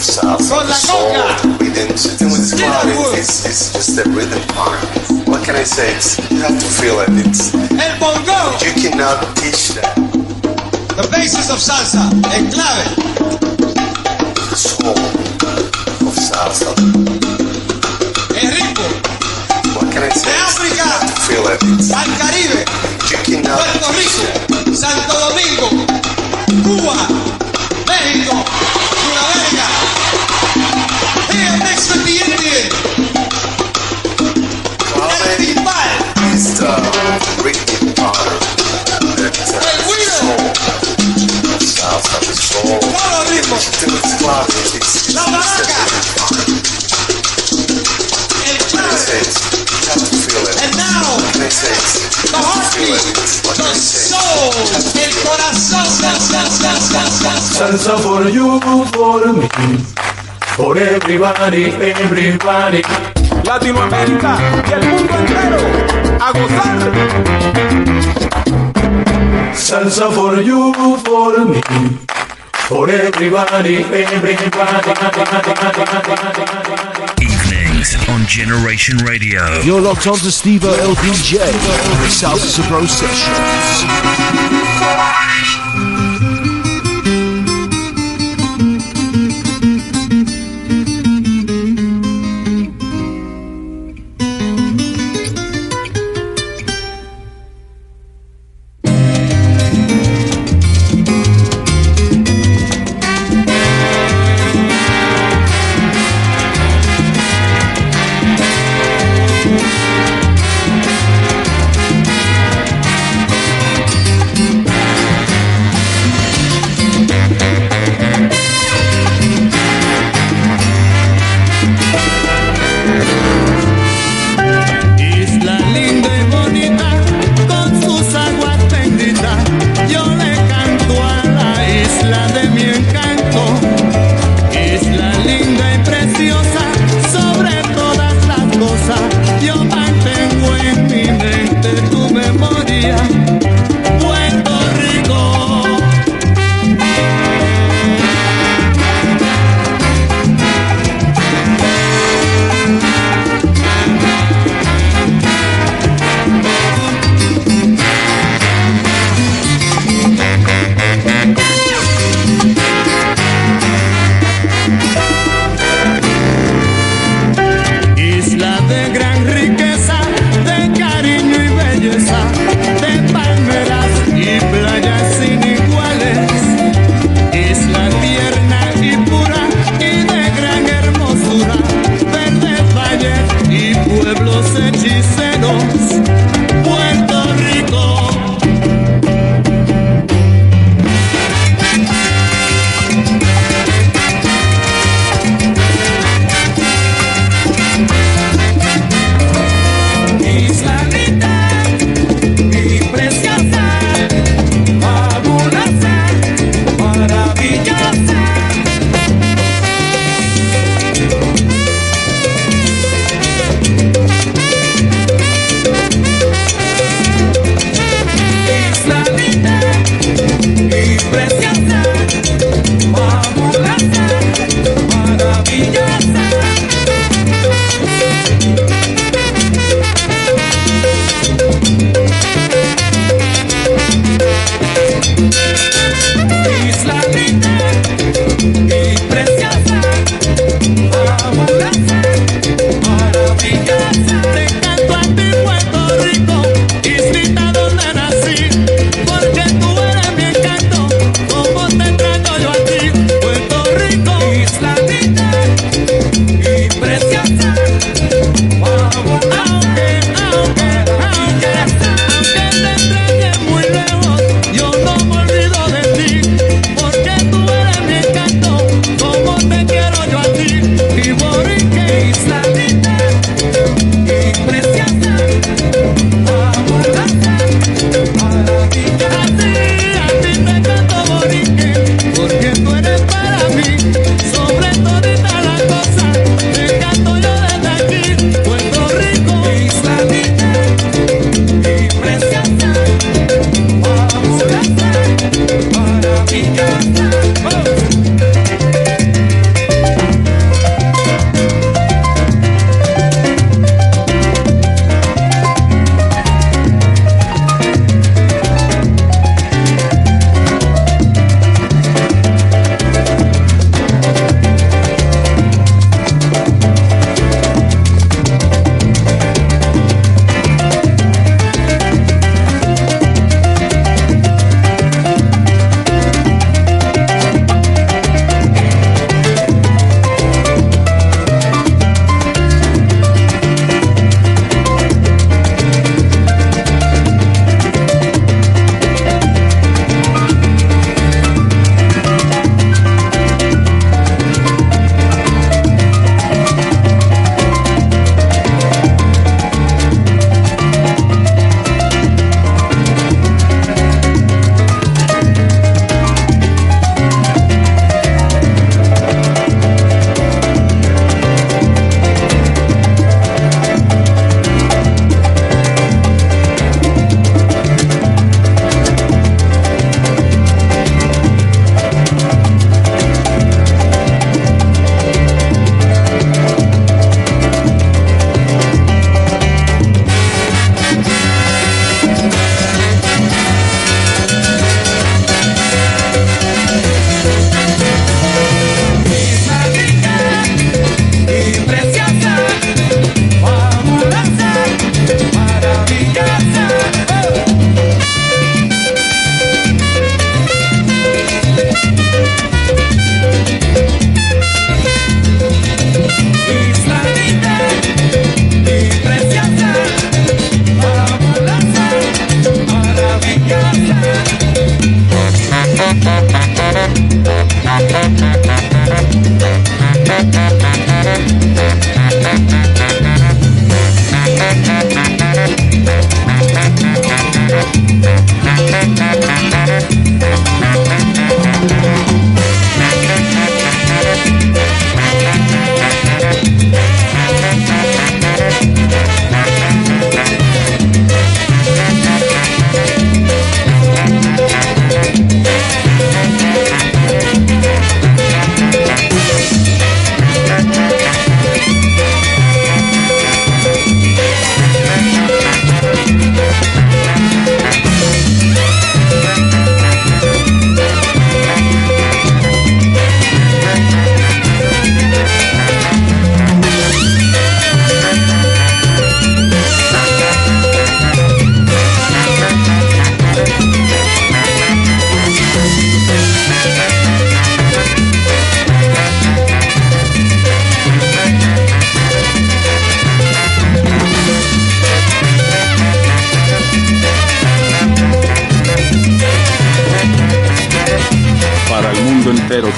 of salsa. Con la soul, conga. rhythm, sitting with this Get crowd, that wood. it's, it's just a rhythm part. What can I say? It's, you have to feel it. It's, El bongo. you cannot teach that. The basis of salsa. El clave. The soul of salsa. El ritmo. What can I say? De África you to feel it. It's, al Caribe. you cannot Puerto. Rico. Santo Domingo. Cuba. Soul. El. Salsa for you, for me, for everybody, everybody. Latinoamérica y el mundo entero a gozar. Salsa for you, for me, for everybody, everybody. Evenings on Generation Radio. You're locked on to Steve LDJ,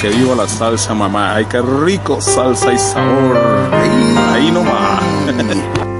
que viva la salsa, mamá. Ay, qué rico salsa y sabor. Ahí nomás.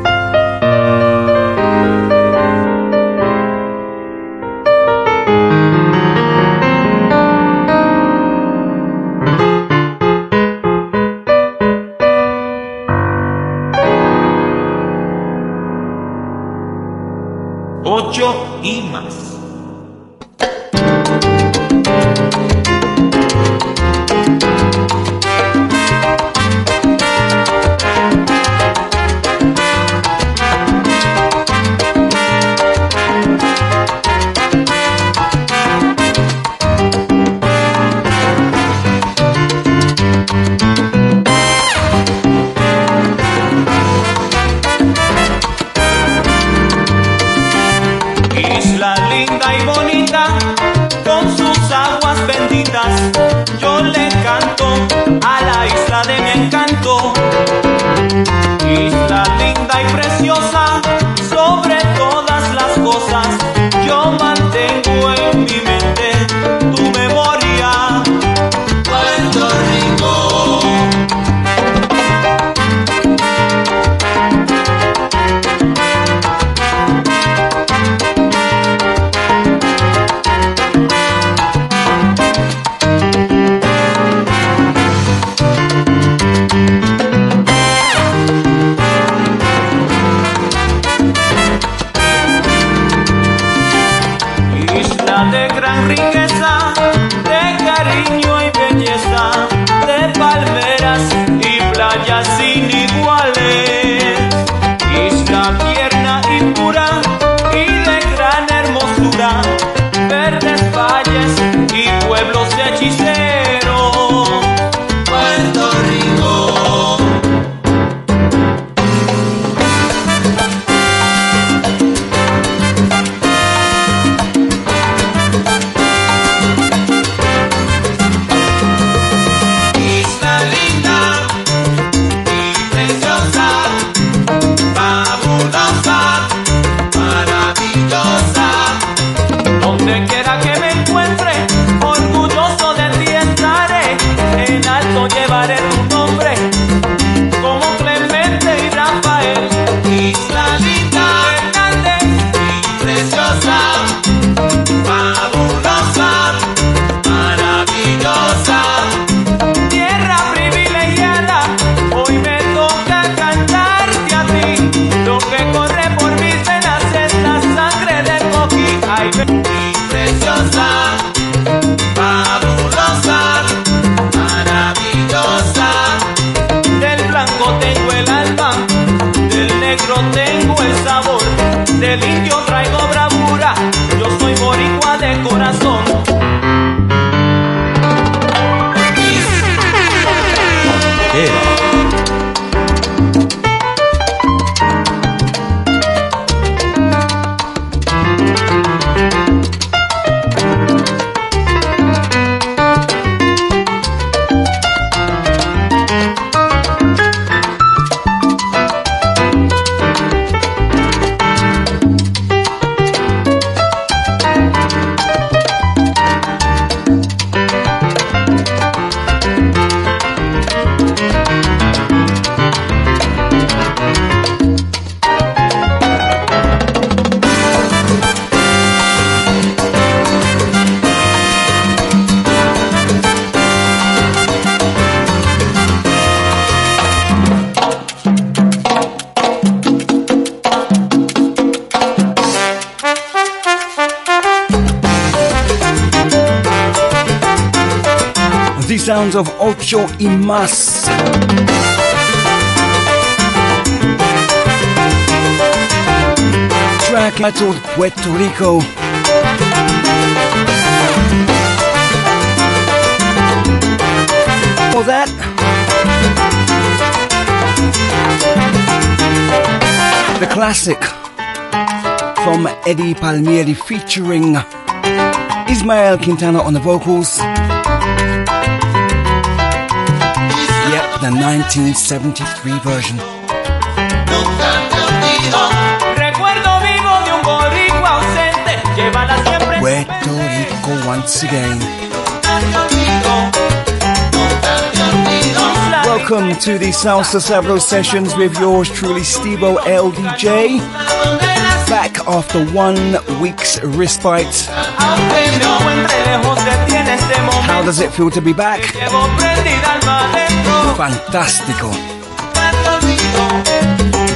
of Ocho Imas. Track titled Puerto Rico. For that, the classic from Eddie Palmieri featuring Ismael Quintana on the vocals the 1973 version. Puerto Rico once again. Welcome to the Salsa Sabro sessions with yours truly, Stevo LDJ. Back after one week's respite. How does it feel to be back? Fantastico.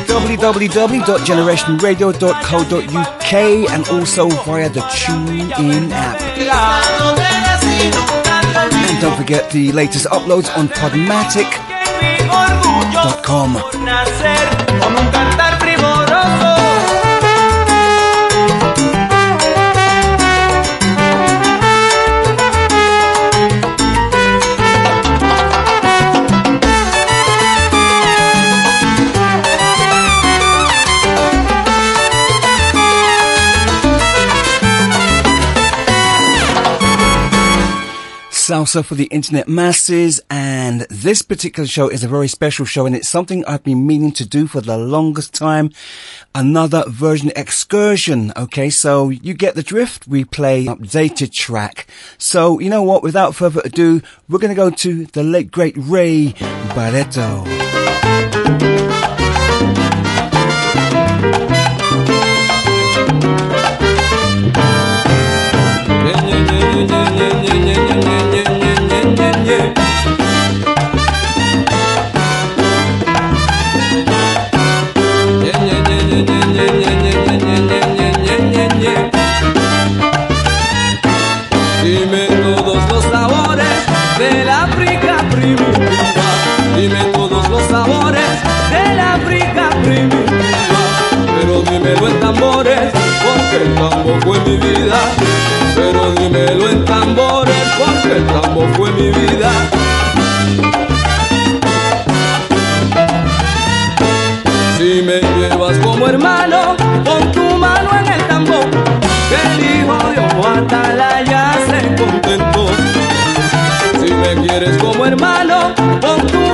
www.generationradio.co.uk and also via the TuneIn app. And don't forget the latest uploads on Podomatic.com. Salsa for the internet masses, and this particular show is a very special show, and it's something I've been meaning to do for the longest time. Another version excursion. Okay, so you get the drift. We play updated track. So you know what? Without further ado, we're going to go to the late great Ray Barretto. Dímelo en tambores, porque el tambo fue mi vida. Pero dímelo en tambores, porque el tambo fue mi vida. Si me llevas como hermano, pon tu mano en el tambor, que el hijo de Oatalaya se contentó. Si me quieres como hermano, pon tu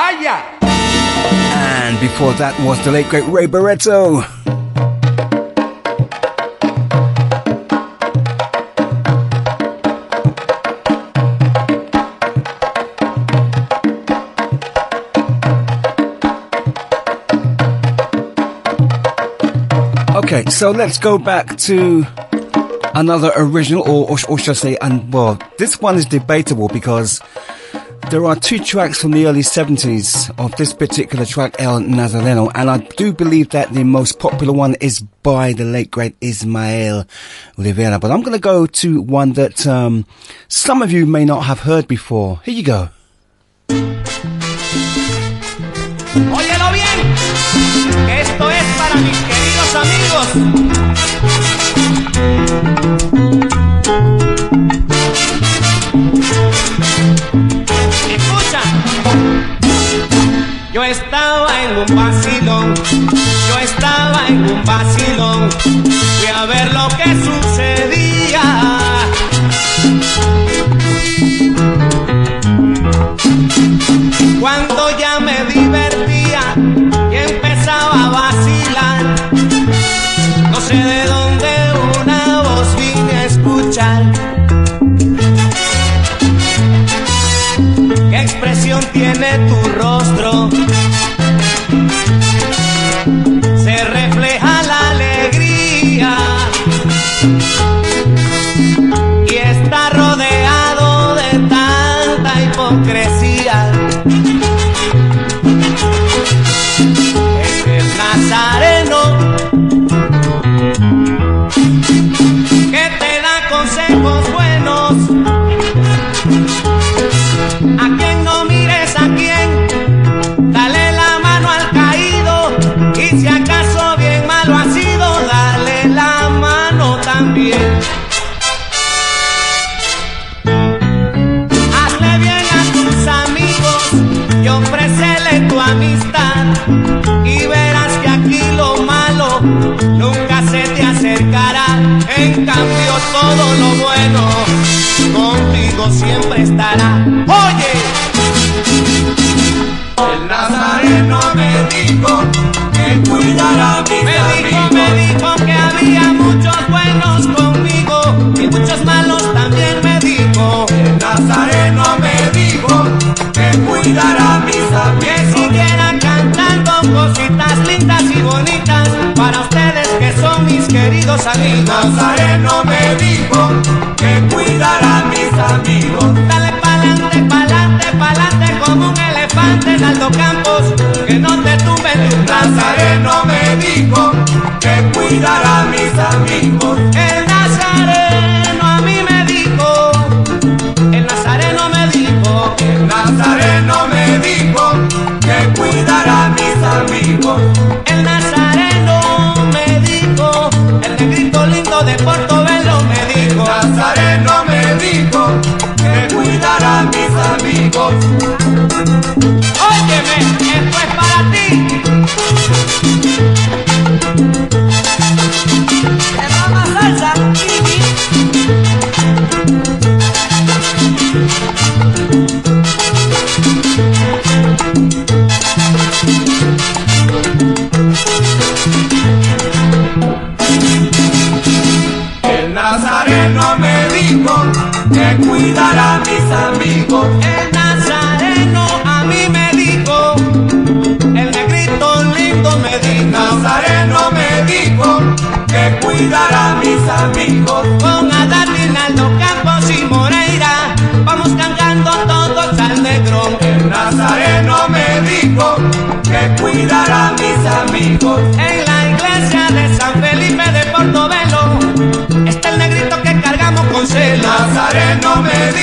Vaya! And before that was the late great Ray Barretto. Okay, so let's go back to another original, or, or, or should I say, and well, this one is debatable because there are two tracks from the early 70s of this particular track, El Nazareno, and I do believe that the most popular one is by the late great Ismael Rivera. But I'm going to go to one that um, some of you may not have heard before. Here you go. Óyelo bien, esto es para mis queridos amigos. Yo estaba en un vacilón, yo estaba en un vacilón, fui a ver lo que sucedía. Cuando todo lo bueno contigo siempre estará. Oye, el nazareno me dijo que cuidara mis me dijo, me dijo que había muchos buenos conmigo y muchos malos El nazareno me dijo que cuidara mis amigos. Dale pa'lante, pa'lante, pa'lante como un elefante en Aldo Campos, que no te tumbe tu Nazareno me dijo que cuidara mis amigos.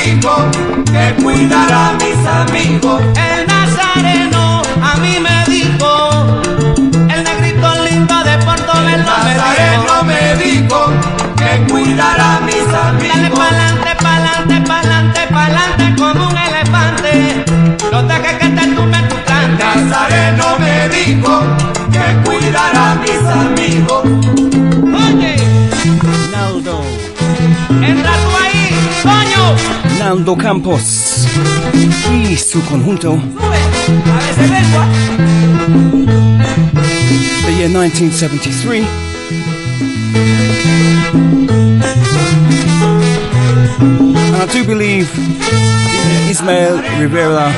Dijo que cuidara a mis amigos. El nazareno a mí me dijo, el negrito lindo de Portobelo Nazareno me dijo que cuidara a mis amigos. Dale pa'lante, pa'lante, pa'lante, pa'lante como un elefante. No dejes que te tumbe tu trante. Nazareno me dijo coño. Naldo Campos y su conjunto. Sube, a veces lengua. The year 1973. And I do believe the Ismael Rivera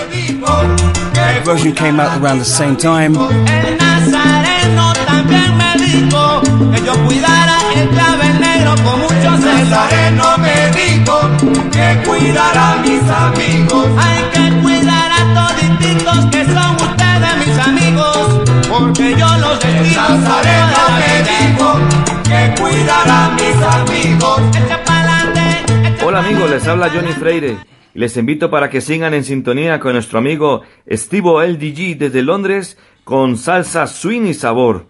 version came out around the same time. El que cuidara a mis amigos. Hay que cuidar a todititos que son ustedes mis amigos, porque yo los por Nazareno me vida. dijo que cuidara a mis amigos. Echa pa'lante, echa Hola amigos, les habla Johnny Freire y les invito para que sigan en sintonía con nuestro amigo Estivo LDG desde Londres con salsa swing y sabor.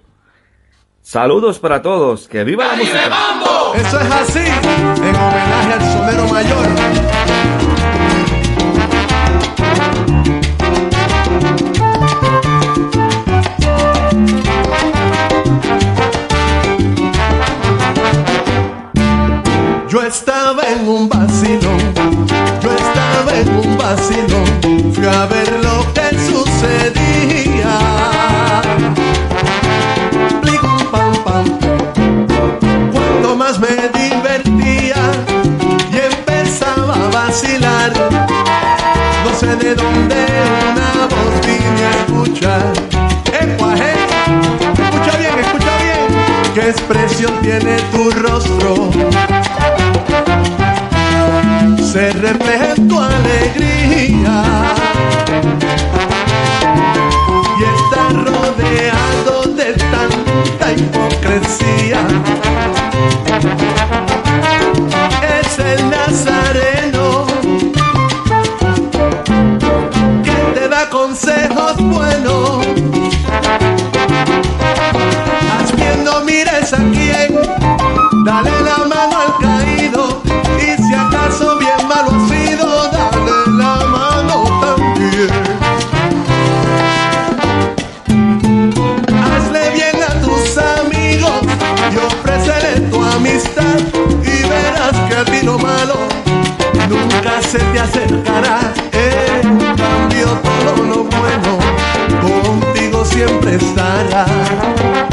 Saludos para todos, que viva la música. Eso es así, en homenaje al sonero mayor. Yo estaba en un vacilón, yo estaba en un vacilón, fui a ver lo que sucedía. Vacilar. No sé de dónde una voz vine a escuchar. ¡Ecuaje! Escucha bien, escucha bien. ¿Qué expresión tiene tu rostro? Se refleja tu alegría y está rodeado de tanta hipocresía. Es el nazareno bien, no mires a quién, dale la mano al caído y si acaso bien malo ha sido, dale la mano también. Hazle bien a tus amigos y ofrécele tu amistad y verás que a ti lo malo nunca se te acercará. Siempre estará.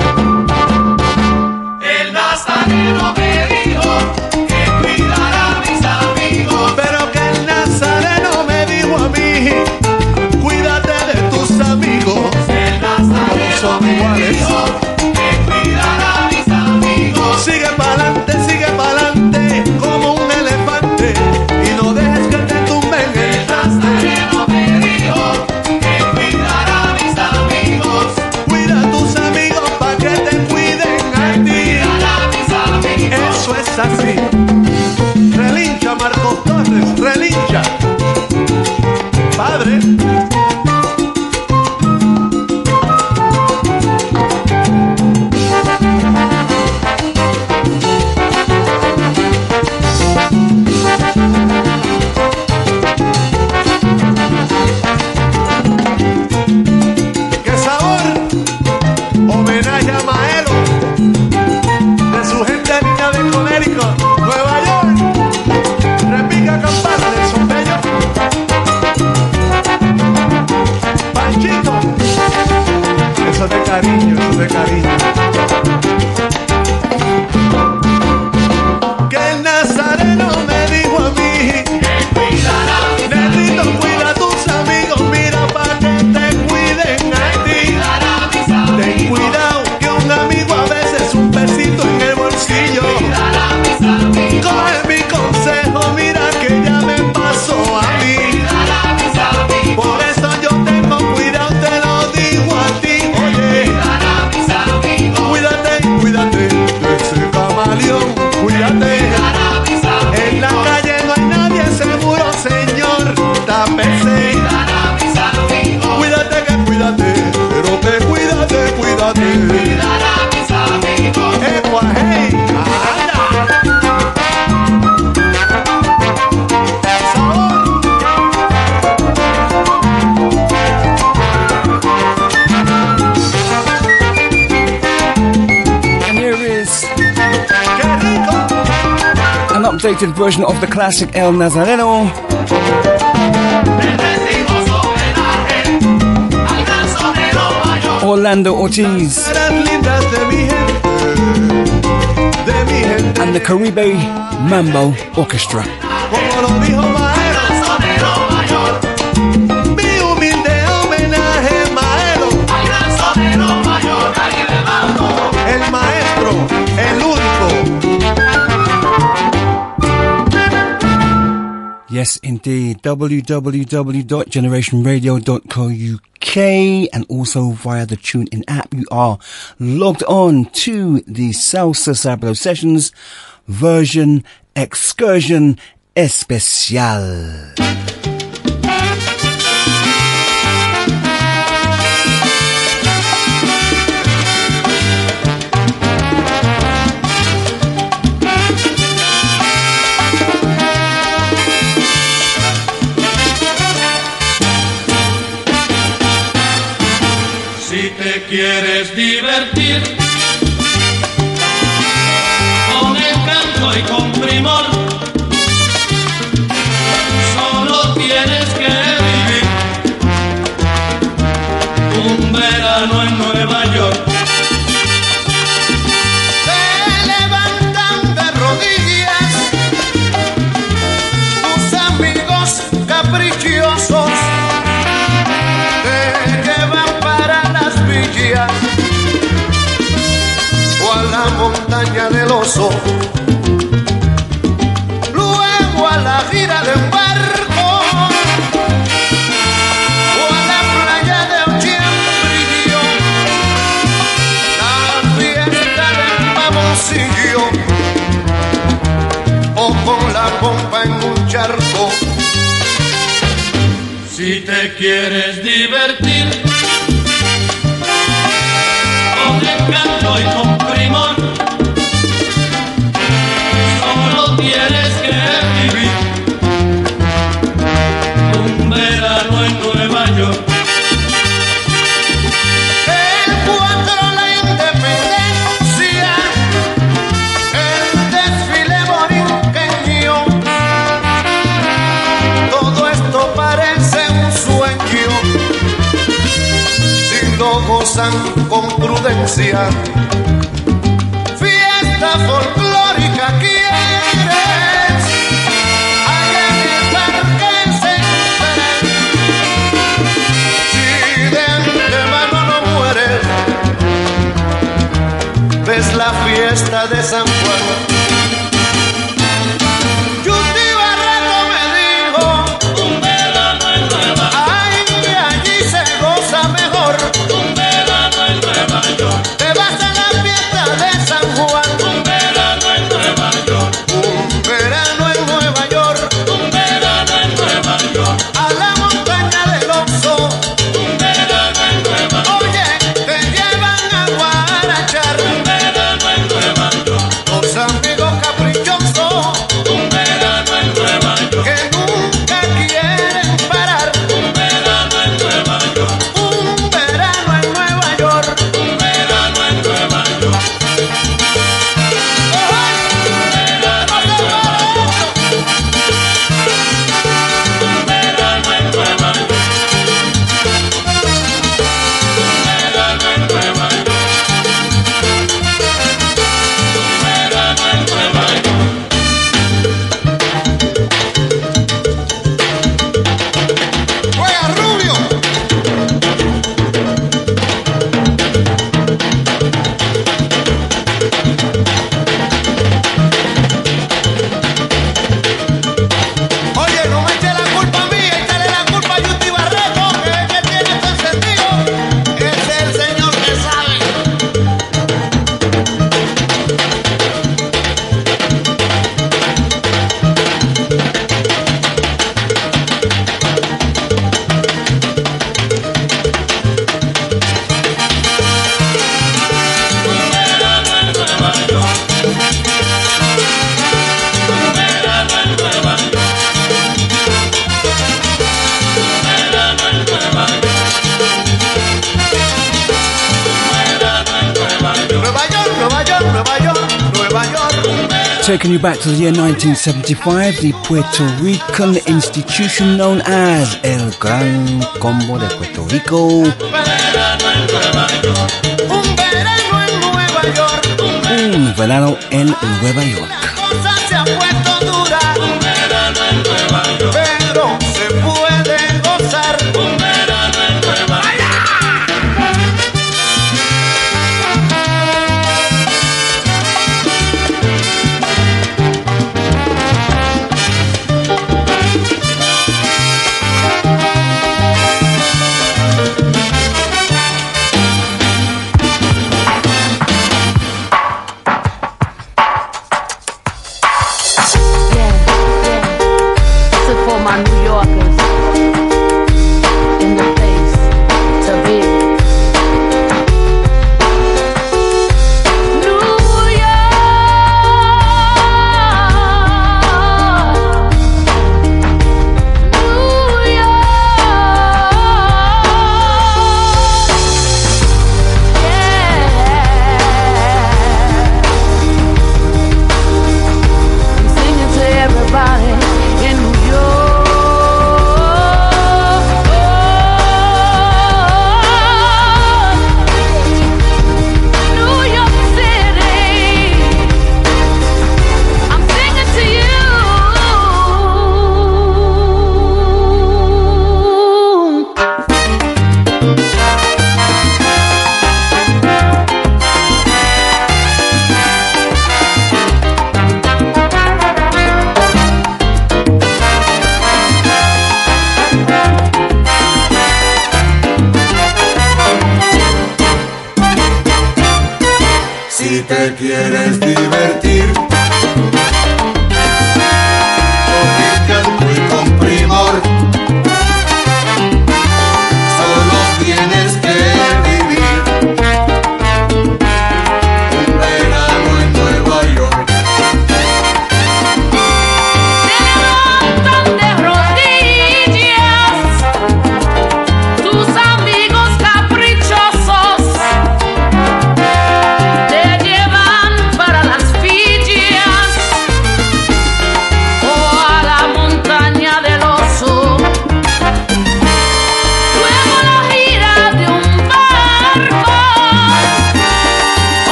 Classic El Nazareno. Orlando Ortiz and the Caribe Mambo Orchestra. Indeed. www.generationradio.co.uk and also via the TuneIn app. You are logged on to the Salsa Sessions version excursion especial. Caprichosos. o a la montaña del oso. Luego a la gira de un barco o a la playa de Ochiembrillo. La fiesta del mamoncillo o con la pompa en un charco. Si te quieres divertir Fiesta folclórica quieres, allá en el parque central. Si de antemano no mueres, ves la fiesta de San Juan. 1975, the Puerto Rican institution known as El Gran Combo de Puerto Rico. Un verano en Nueva York.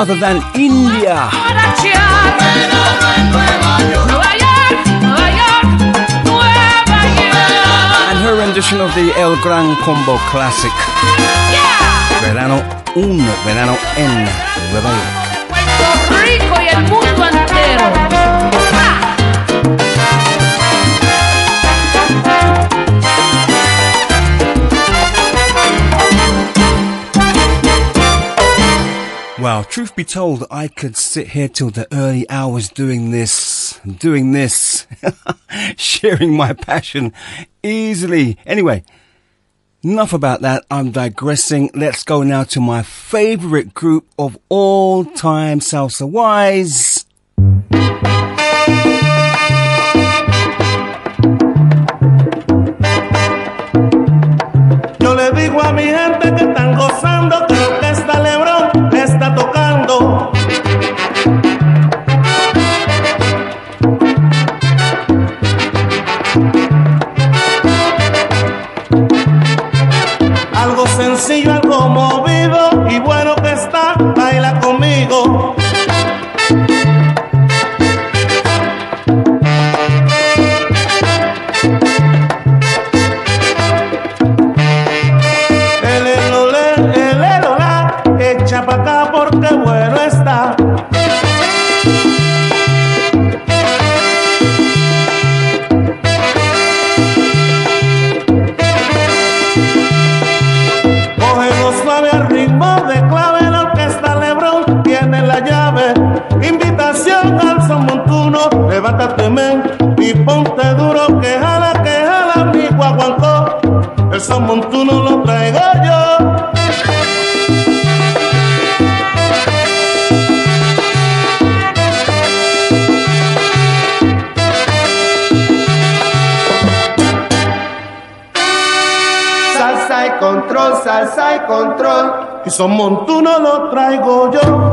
other than India. And her rendition of the El Gran Combo classic. Verano un, verano en Rebaik. Puerto Rico y el mundo entero. Well, truth be told, I could sit here till the early hours doing this, doing this, sharing my passion easily. Anyway, enough about that. I'm digressing. Let's go now to my favorite group of all time, salsa wise. montuno lo traigo yo. Salsa y control, salsa y control, y son montuno lo traigo yo.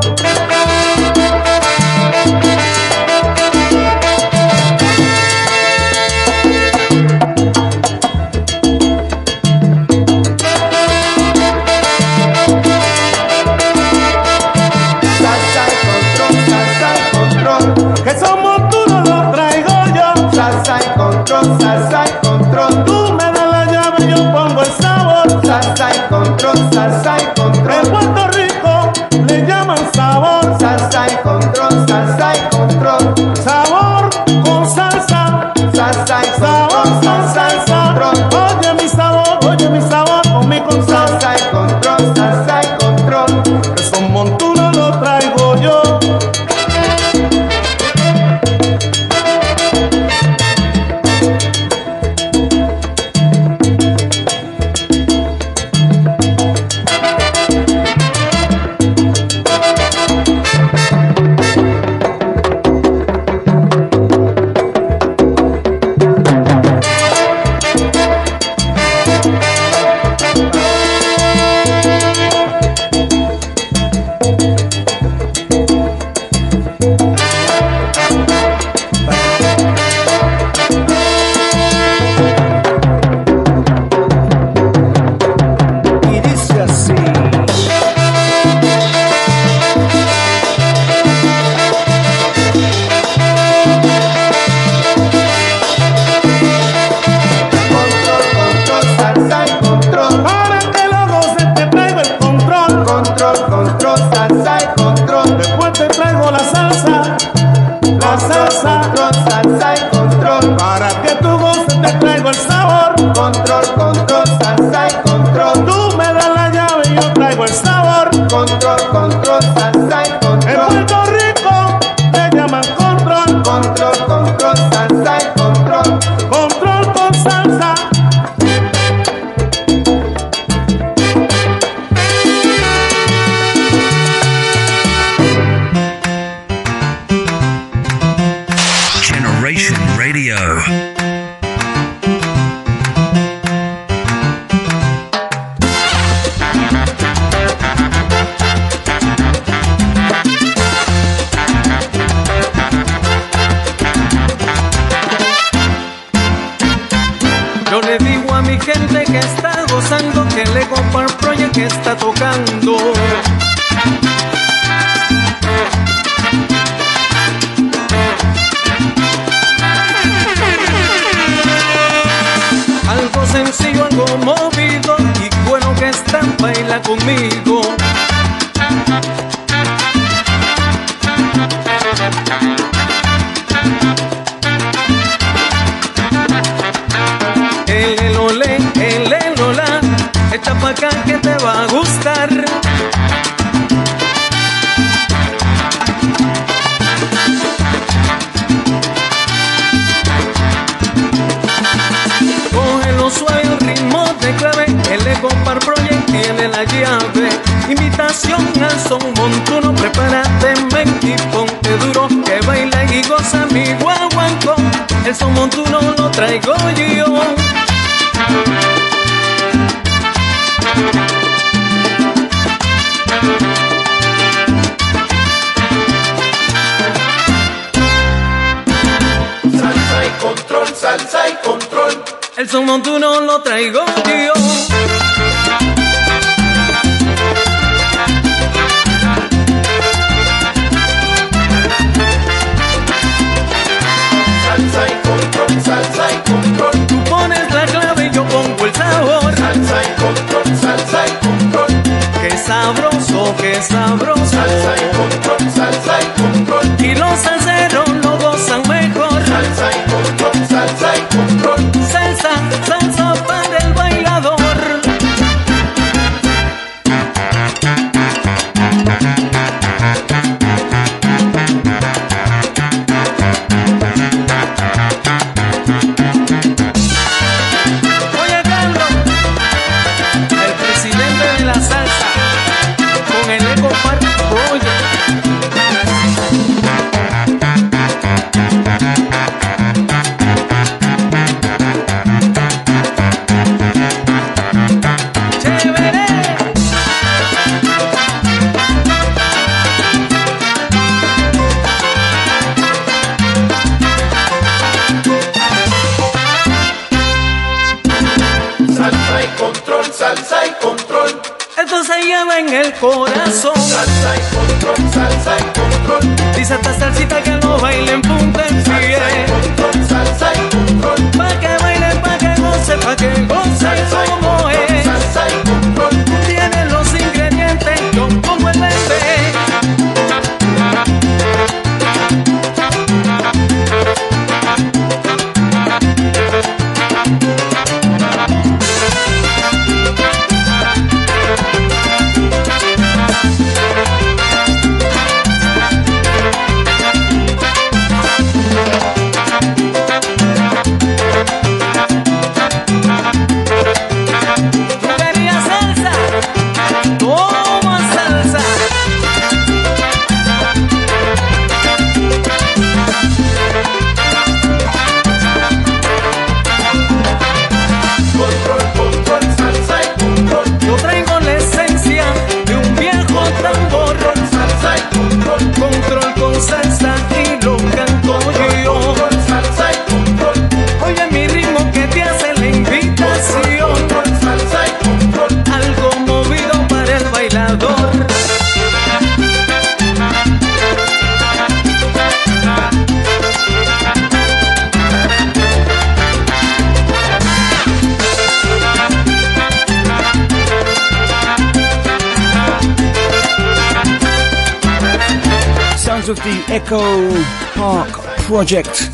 Project.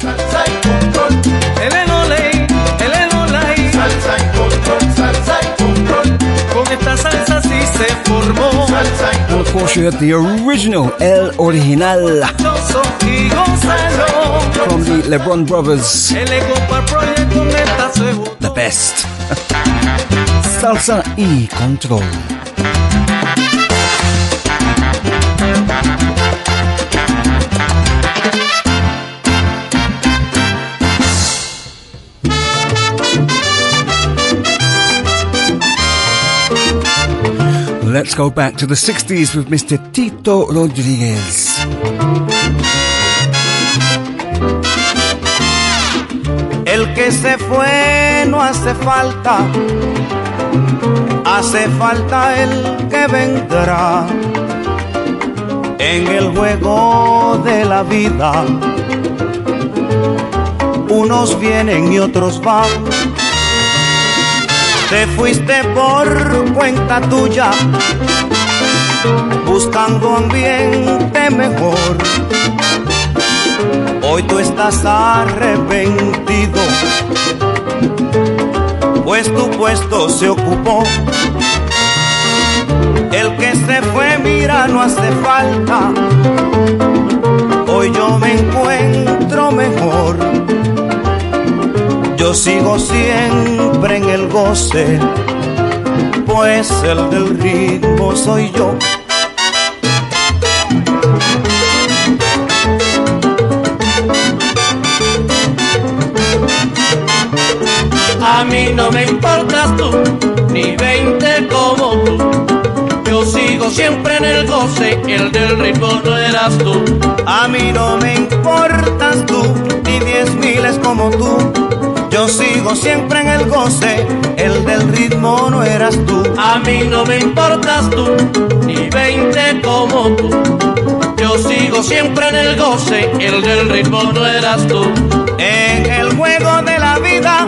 of course, you have the original El Original from the LeBron Brothers. The best. Salsa y control. Let's go back to the 60s with Mr. Tito Rodriguez. El que se fue no hace falta, hace falta el que vendrá. En el juego de la vida, unos vienen y otros van te fuiste por cuenta tuya, buscando ambiente mejor. Hoy tú estás arrepentido, pues tu puesto se ocupó. El que se fue, mira, no hace falta. Hoy yo me encuentro mejor yo sigo siempre en el goce, pues el del ritmo soy yo. A mí no me importas tú, ni veinte como tú. Yo sigo siempre en el goce, el del ritmo no eras tú. A mí no me importas tú, ni diez miles como tú yo sigo siempre en el goce, el del ritmo no eras tú. A mí no me importas tú, ni veinte como tú. Yo sigo siempre en el goce, el del ritmo no eras tú. En el juego de la vida,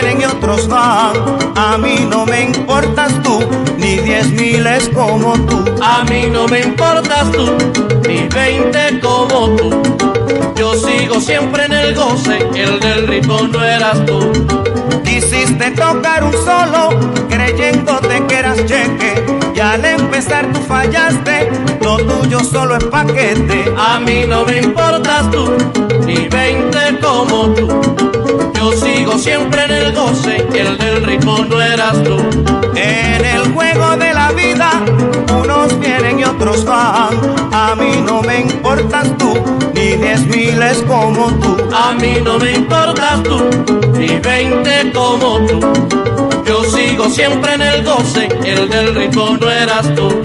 vienen y otros van. A mí no me importas tú, ni diez miles como tú. A mí no me importas tú, ni veinte como tú. Yo sigo siempre en el goce, el del ritmo no eras tú. Quisiste tocar un solo, creyéndote que eras cheque. Y al empezar tú fallaste, lo tuyo solo es paquete. A mí no me importas tú, siempre en el goce, el del ritmo no eras tú. En el juego de la vida, unos vienen y otros van. A mí no me importas tú, ni diez miles como tú. A mí no me importas tú, ni veinte como tú. Yo sigo siempre en el goce, el del ritmo no eras tú.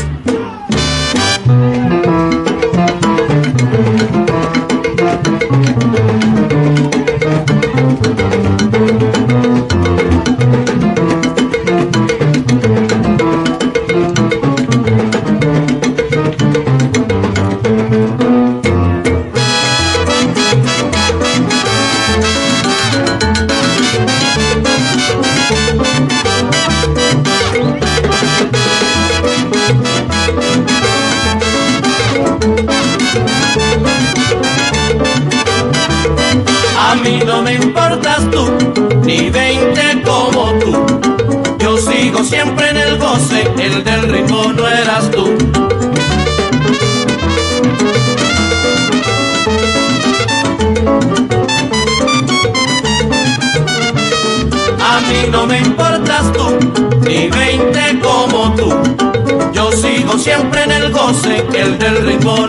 El del ritmo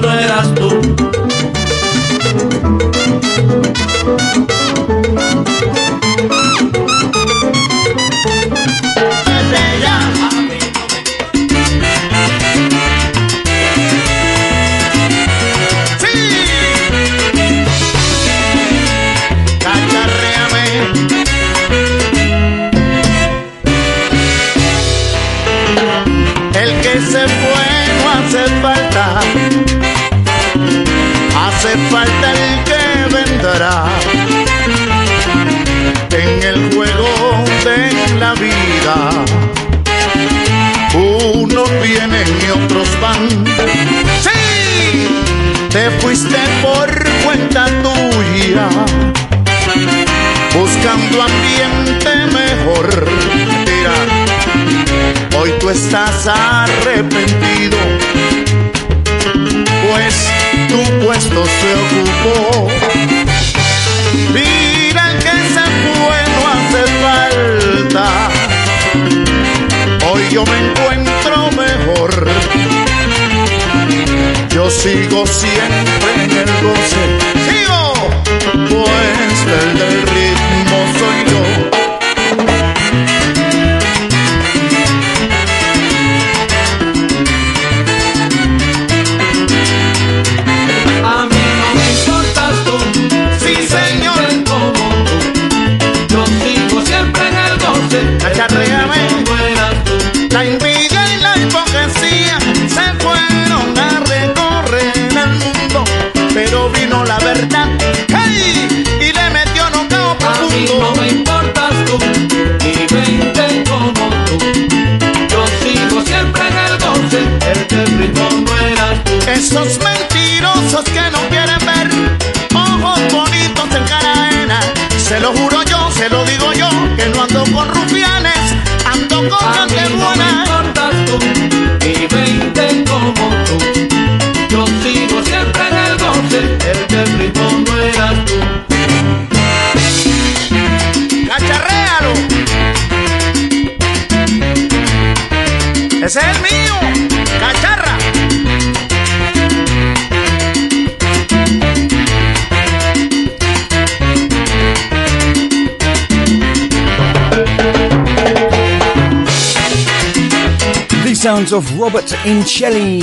sounds of Robert Incelli.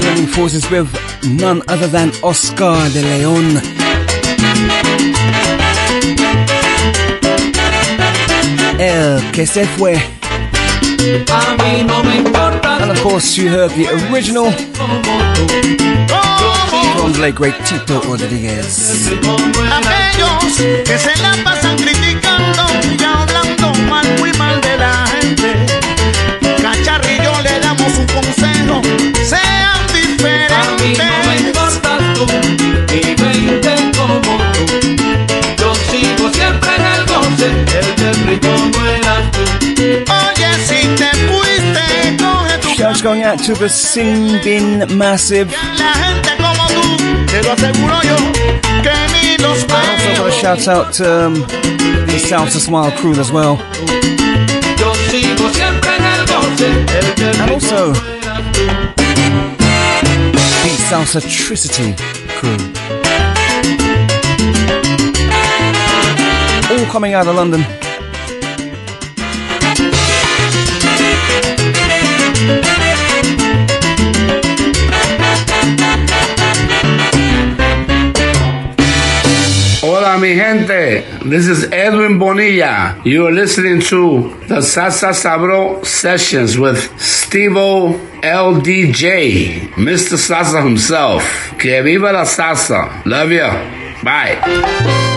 Joining forces with none other than Oscar de Leon. El que se fue. And of course, you heard the original from the late great Tito Rodriguez. Going out to the Sing Bin Massive. Also a shout out to um, the Salsa Smile crew as well. And also the Salsa Tricity crew. All coming out of London. Mi gente. This is Edwin Bonilla. You are listening to the SalsaSabro' sessions with Stevo LDJ, Mr. Sasa himself. Que viva la salsa. Love you. Bye.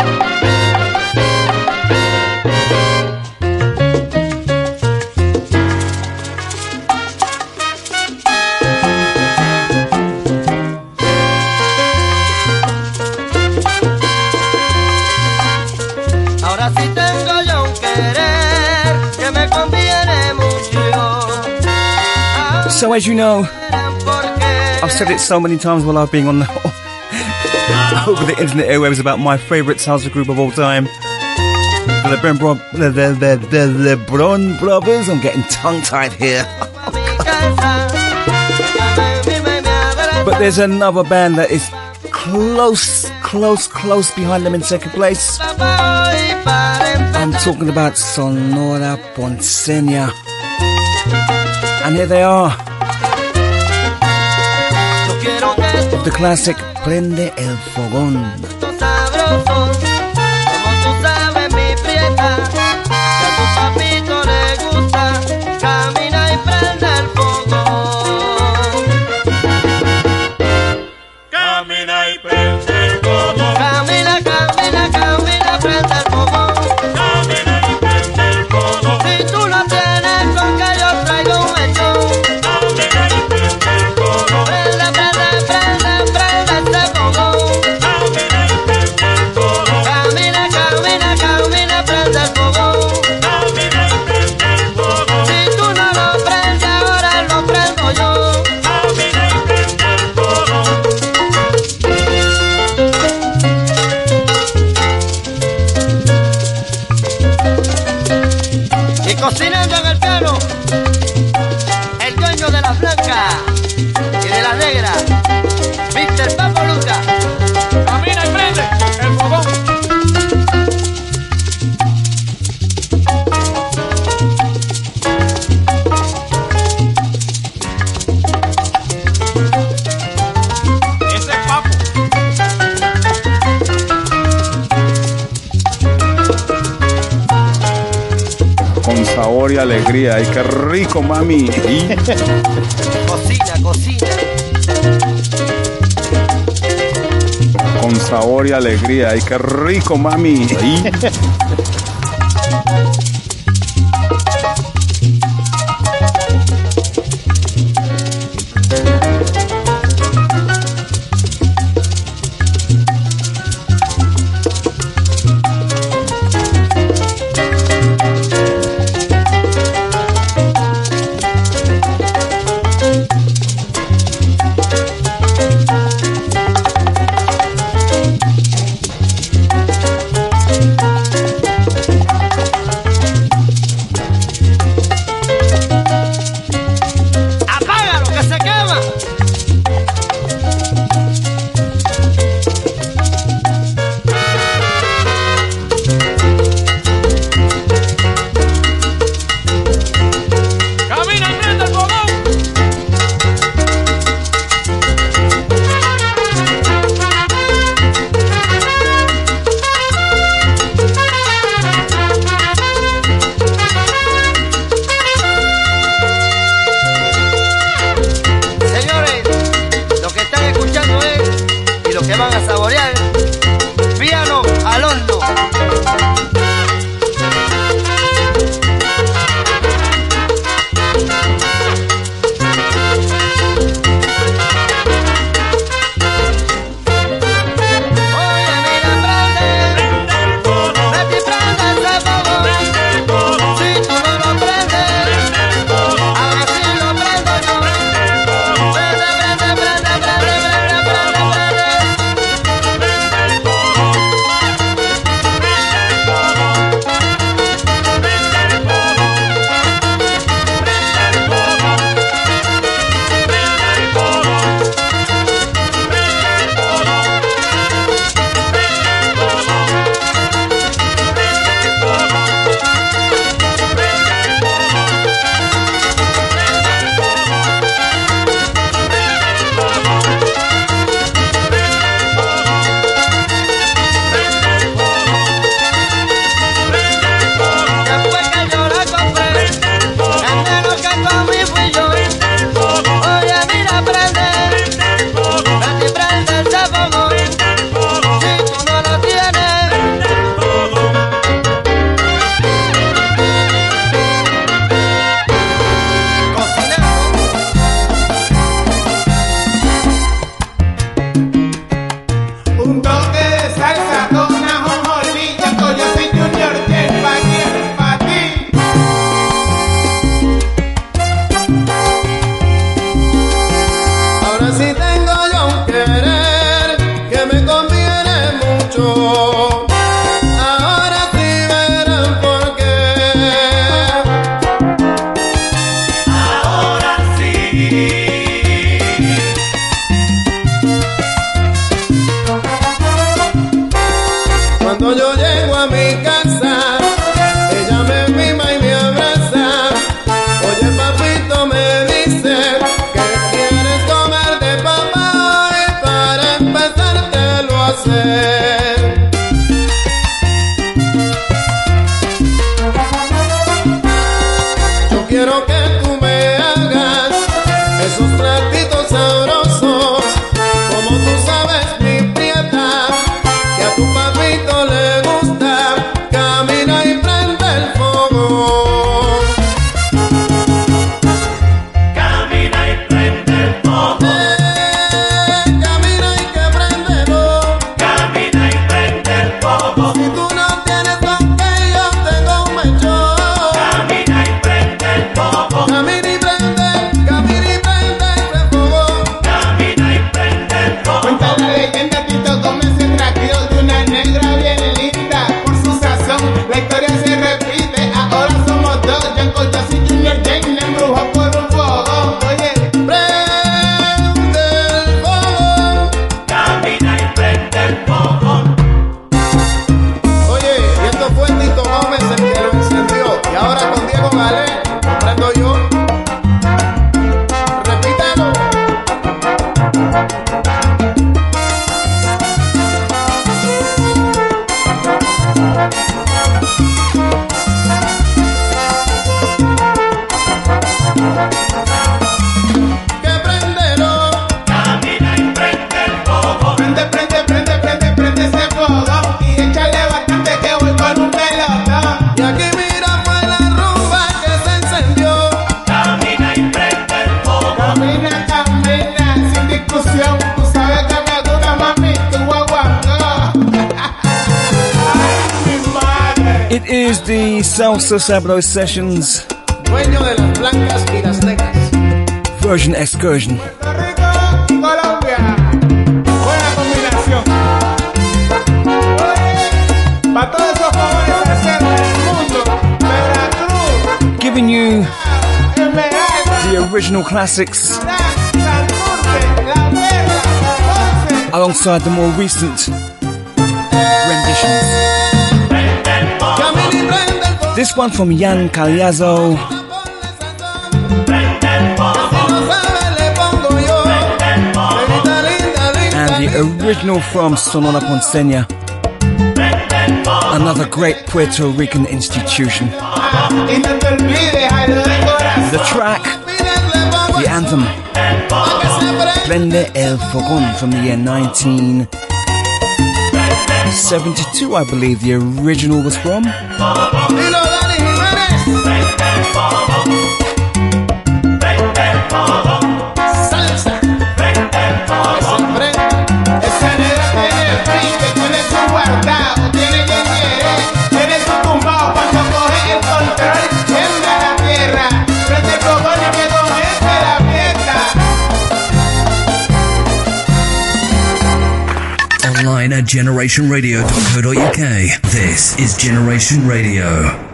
So, as you know, I've said it so many times while I've been on the, over the internet airwaves about my favourite salsa group of all time. The LeBron, Bro- the, the, the, the LeBron Brothers. I'm getting tongue tied here. But there's another band that is close, close, close behind them in second place. I'm talking about Sonora Ponceña. And here they are. The classic Prende el Fogón. Y alegría. ¡Ay, qué rico, mami! Y Cocina, cocina. con sabor y alegría. ¡Ay, qué rico, mami! Y SalsaSabro' Sessions. Version Excursion. Giving you the original classics. Alongside the more recent renditions. This one from Jan Caliazo. And the original from Sonora Ponceña. Another great Puerto Rican institution. The track, the anthem, Prende el Fogón from the year 1972. I believe the original was from. online at generationradio.co.uk. This is Generation Radio.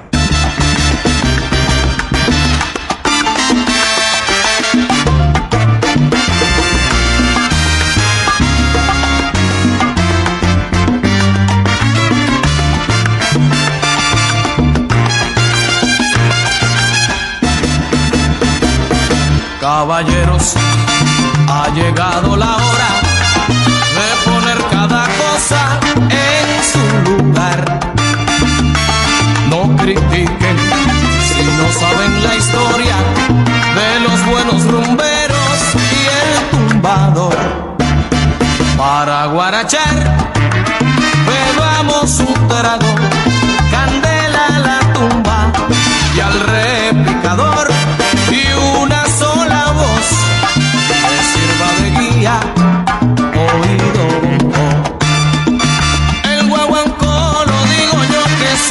caballeros, ha llegado la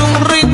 sonríe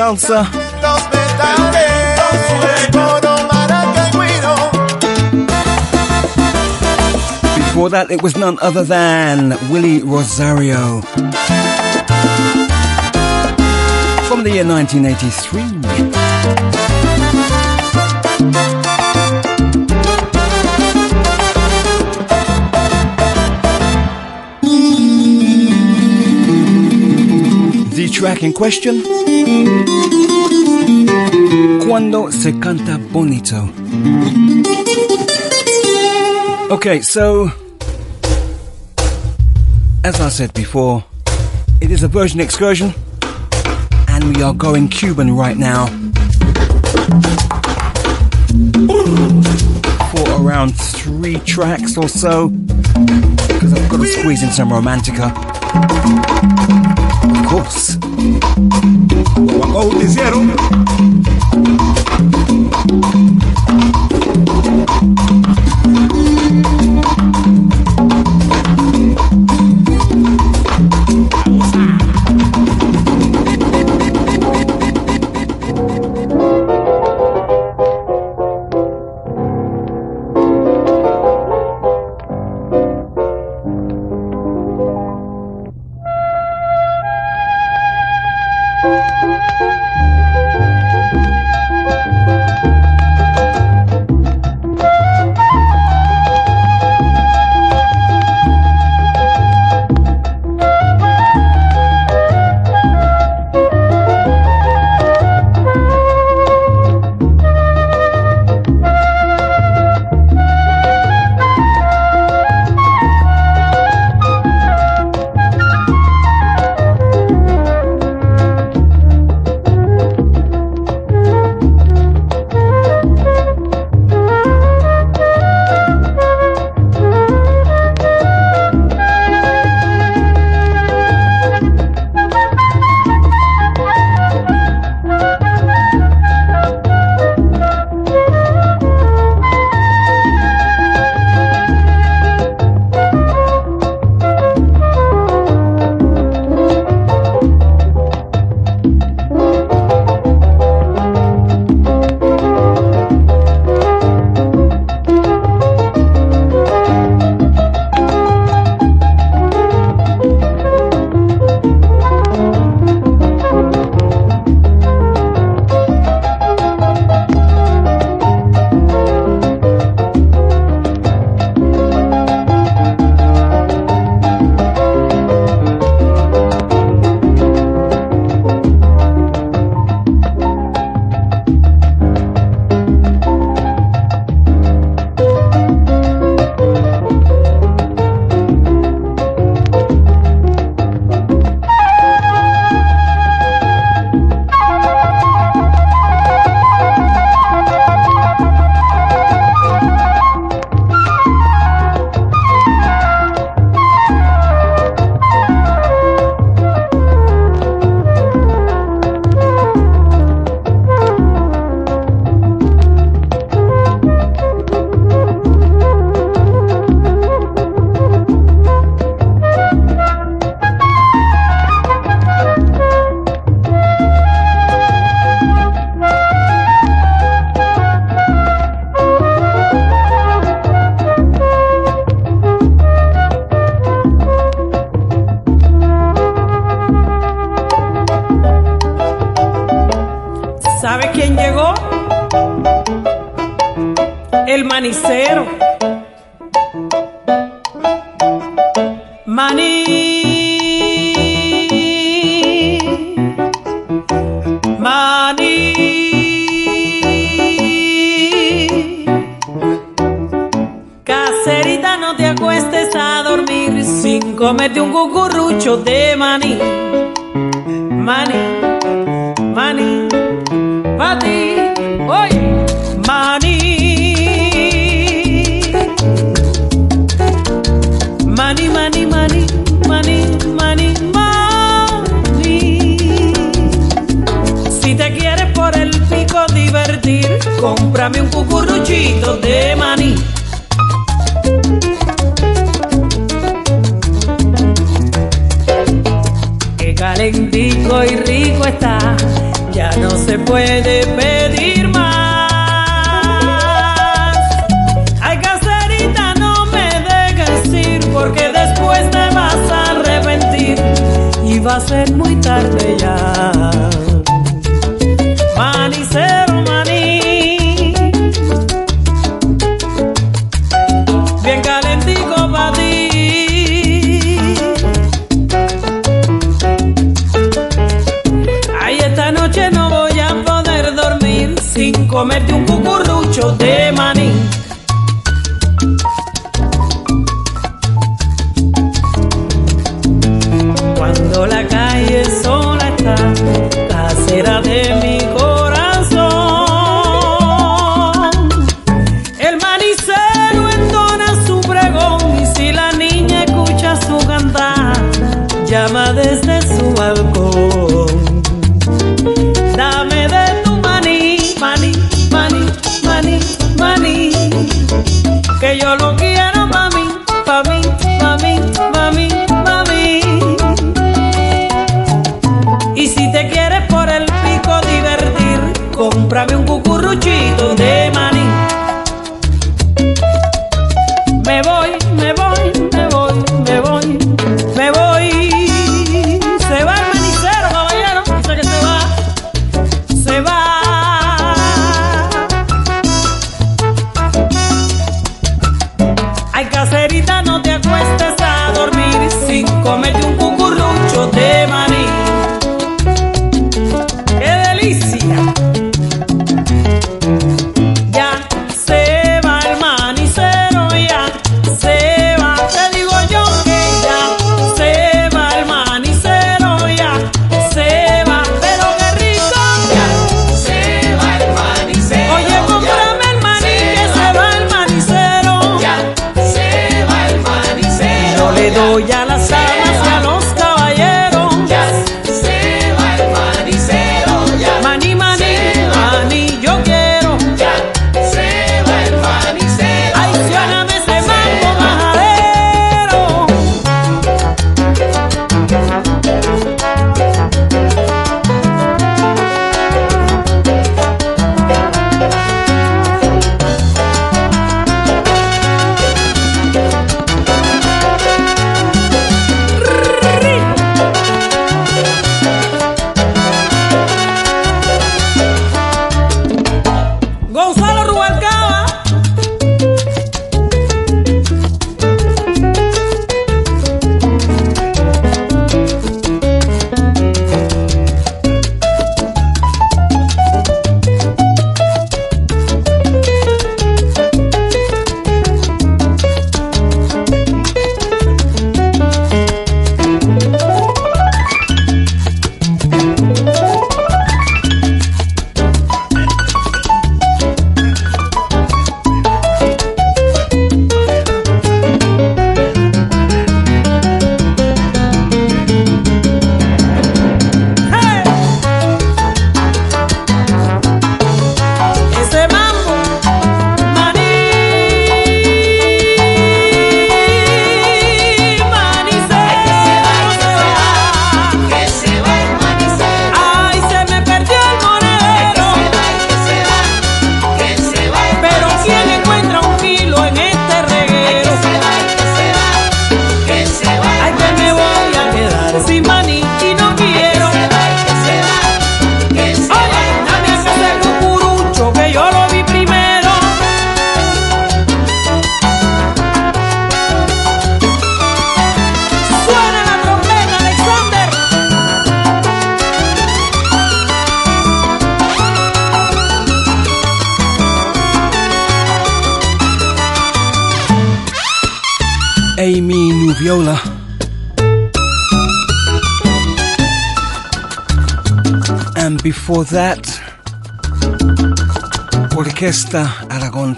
salsa. Before that, it was none other than Willie Rosario. From the year 1983. Track in question Cuando se canta bonito. Okay, so as I said before, it is a version excursion, and we are going Cuban right now for around three tracks or so, because I've got to squeeze in some romantica. Of course. como dijeron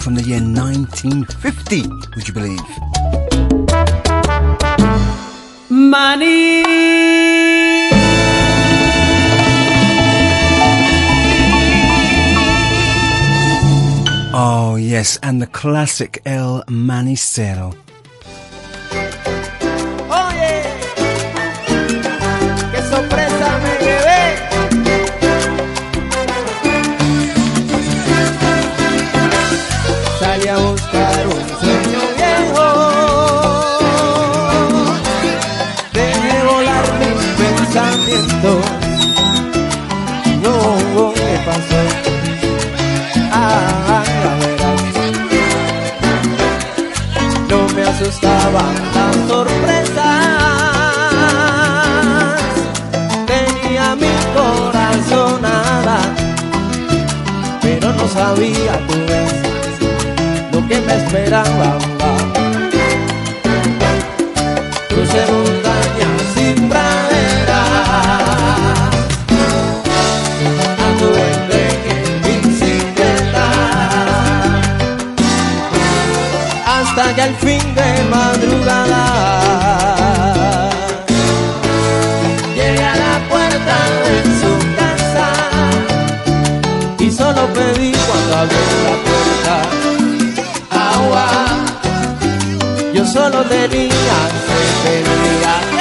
from the year 1950, would you believe? Money. Oh, yes, and the classic El Manicero. Cochabamba. Cruce montañas sin pradera. Anduve en tren en bicicleta. Hasta que el fin de madrugada. tenías, se perdía.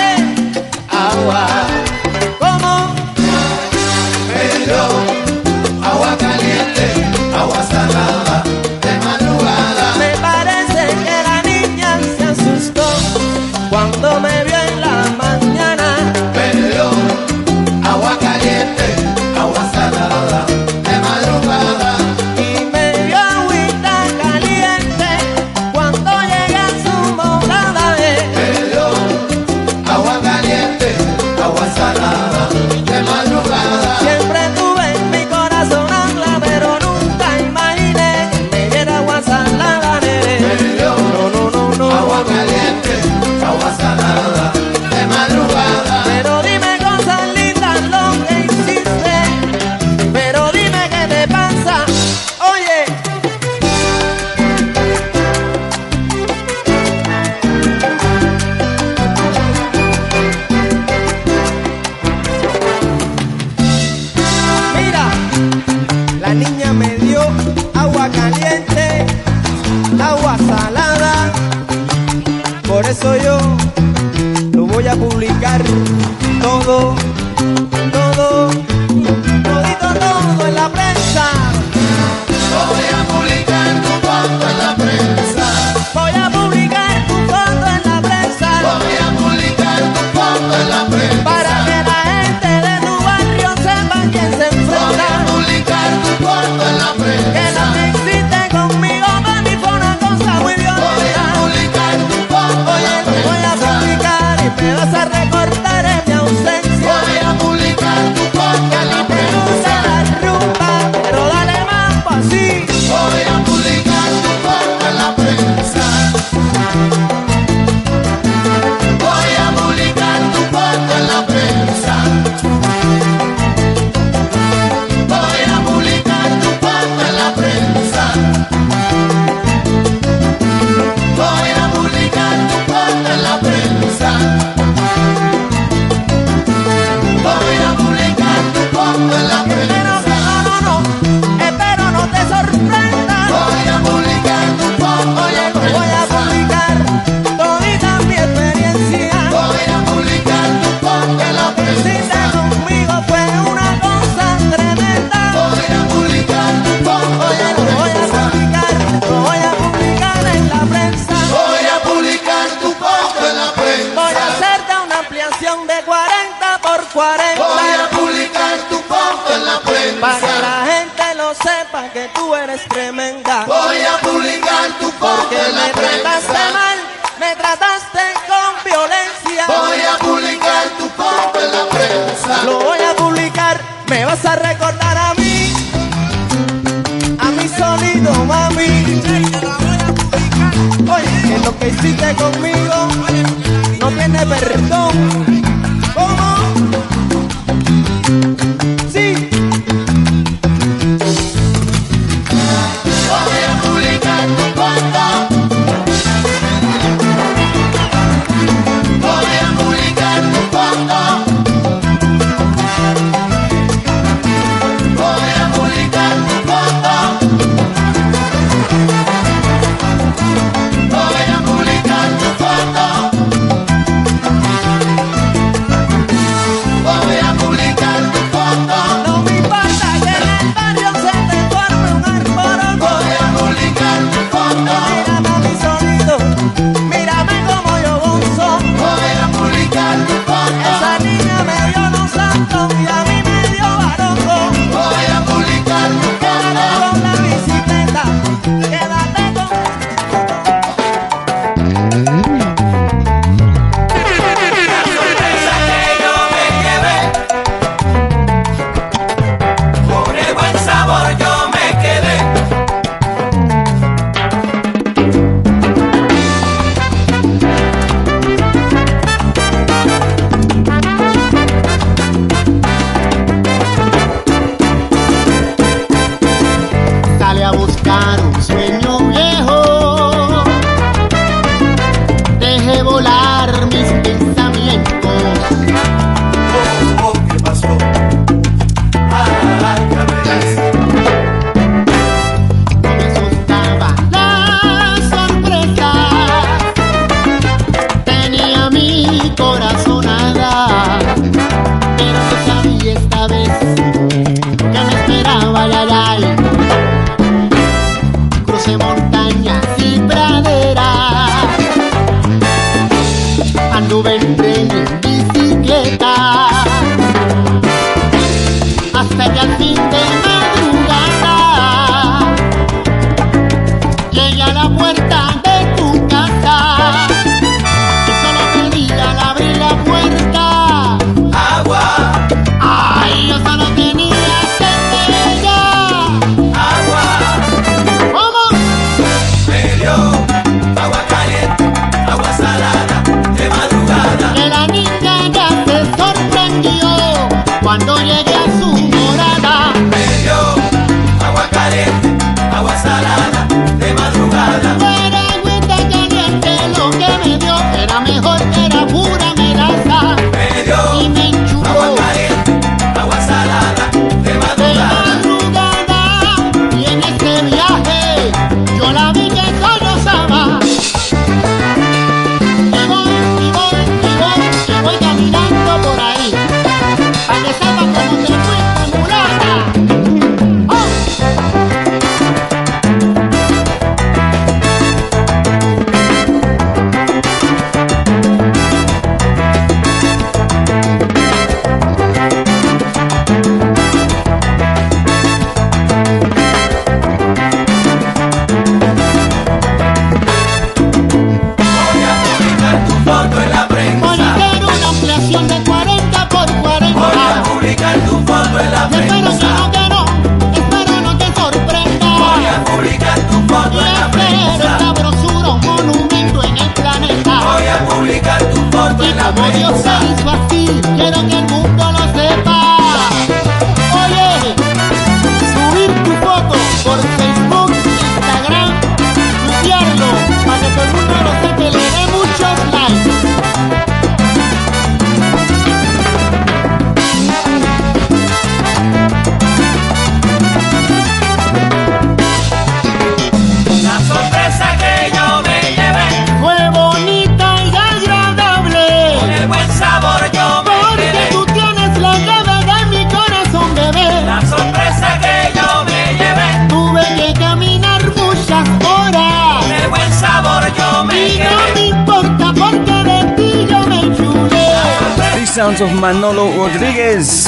Sounds of Manolo Rodriguez.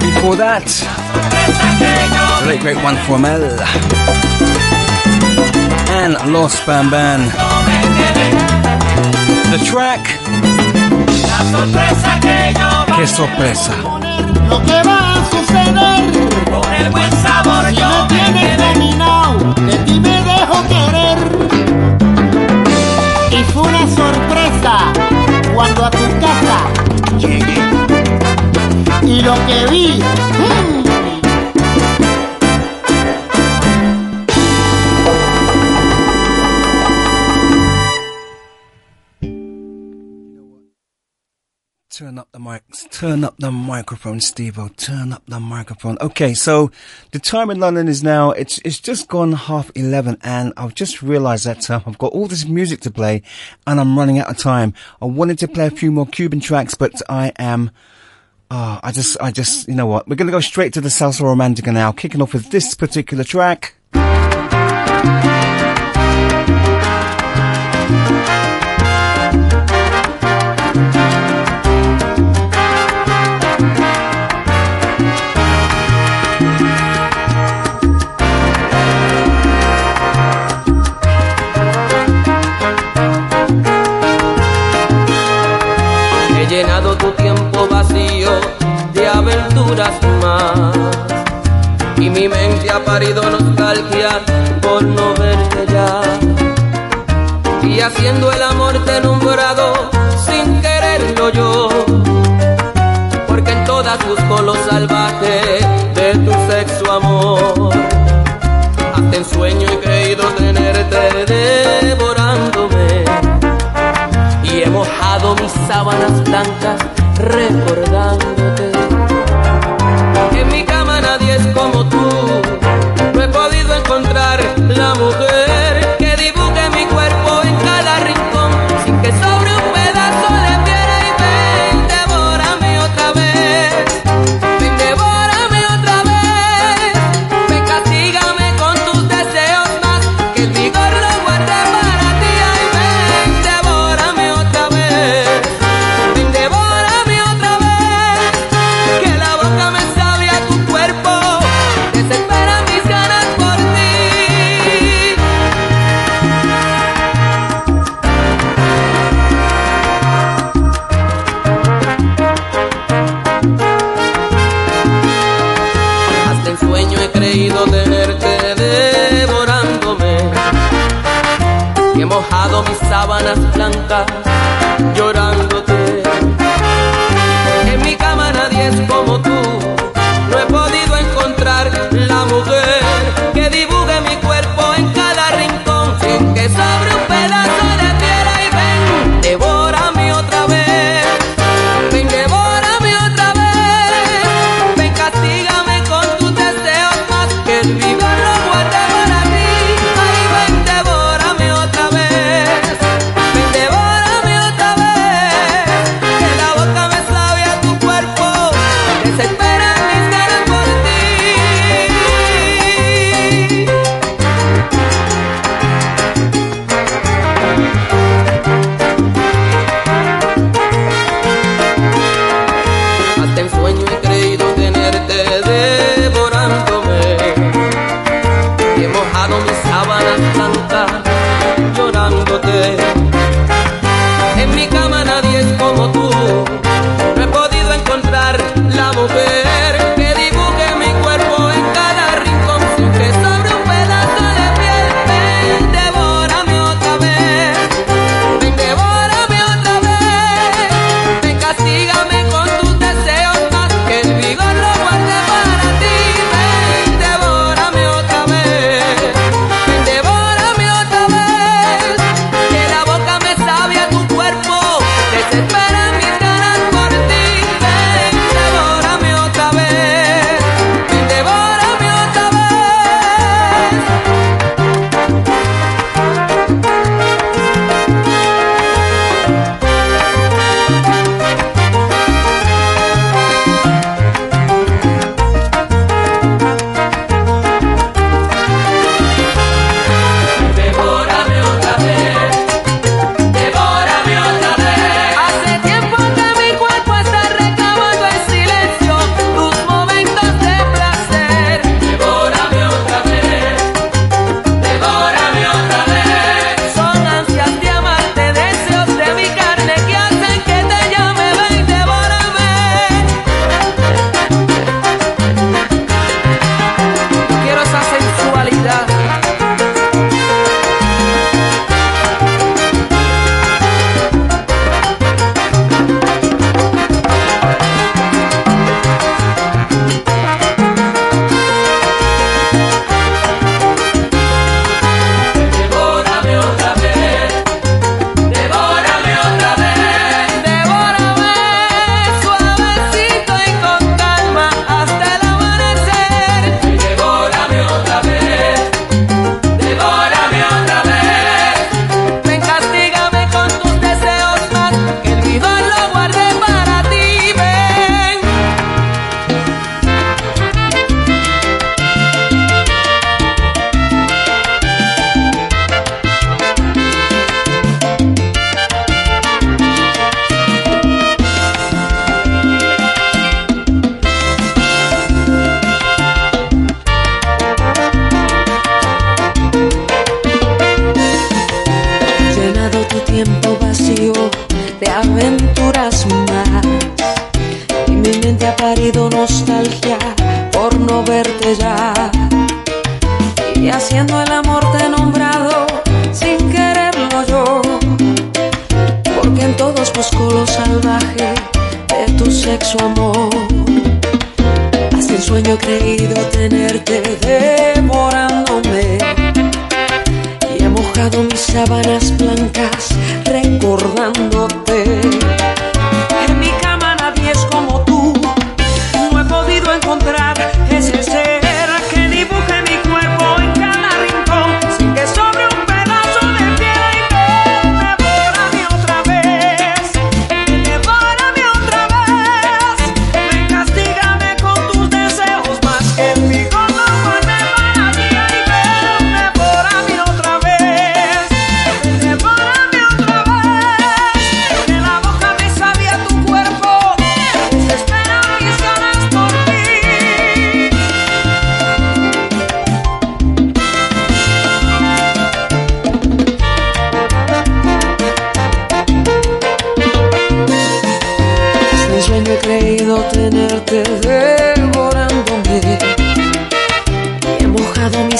Before that, Sorpresa great, great one for Mel. And Los Bamban. The track, que sorpresa. Suceder. El buen sabor yo me dominado, de ti me dejo querer. Y fue una sorpresa cuando a tu casa llegué. Y lo que vi. mm, Turn up the mic. Turn up the microphone, Steve-O. Turn up the microphone. Okay, so the time in London is now, it's, it's just gone half 11 and I've just realized that uh, I've got all this music to play and I'm running out of time. I wanted to play a few more Cuban tracks, but I am, ah, I just, I just, you know what? We're gonna go straight to the Salsa Romantica now, kicking off with this particular track. Vacío de aventuras más. Y mi mente ha parido nostalgia por no verte ya. Y haciendo el amor te he nombrado sin quererlo yo. Porque en todas busco lo salvaje de tu sexo amor. Hasta en sueño he creído tenerte devorándome y he mojado mis sábanas blancas recordándote.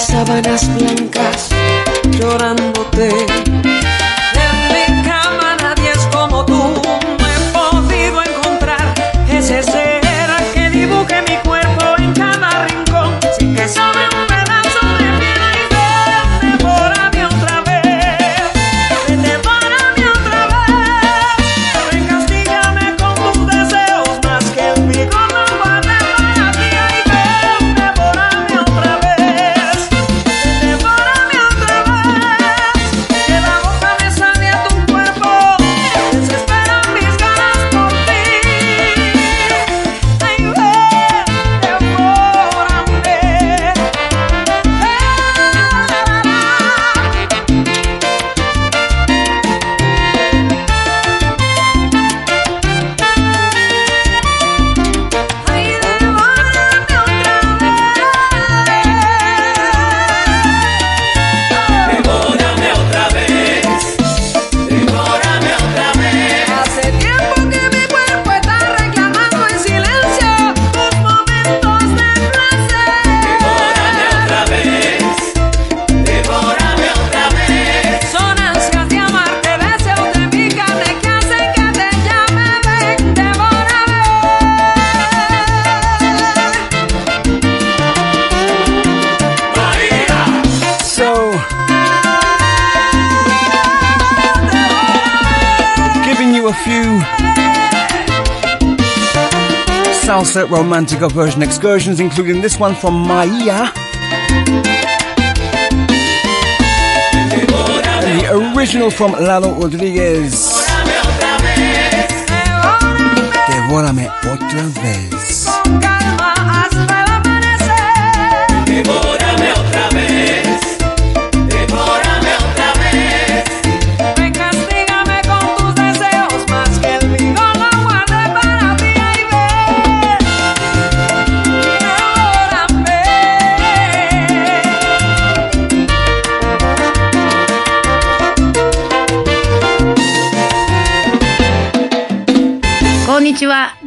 sábanas blancas llorándote. Version excursions, including this one from Maia. And the original from Lalo Rodriguez. Devórame otra vez.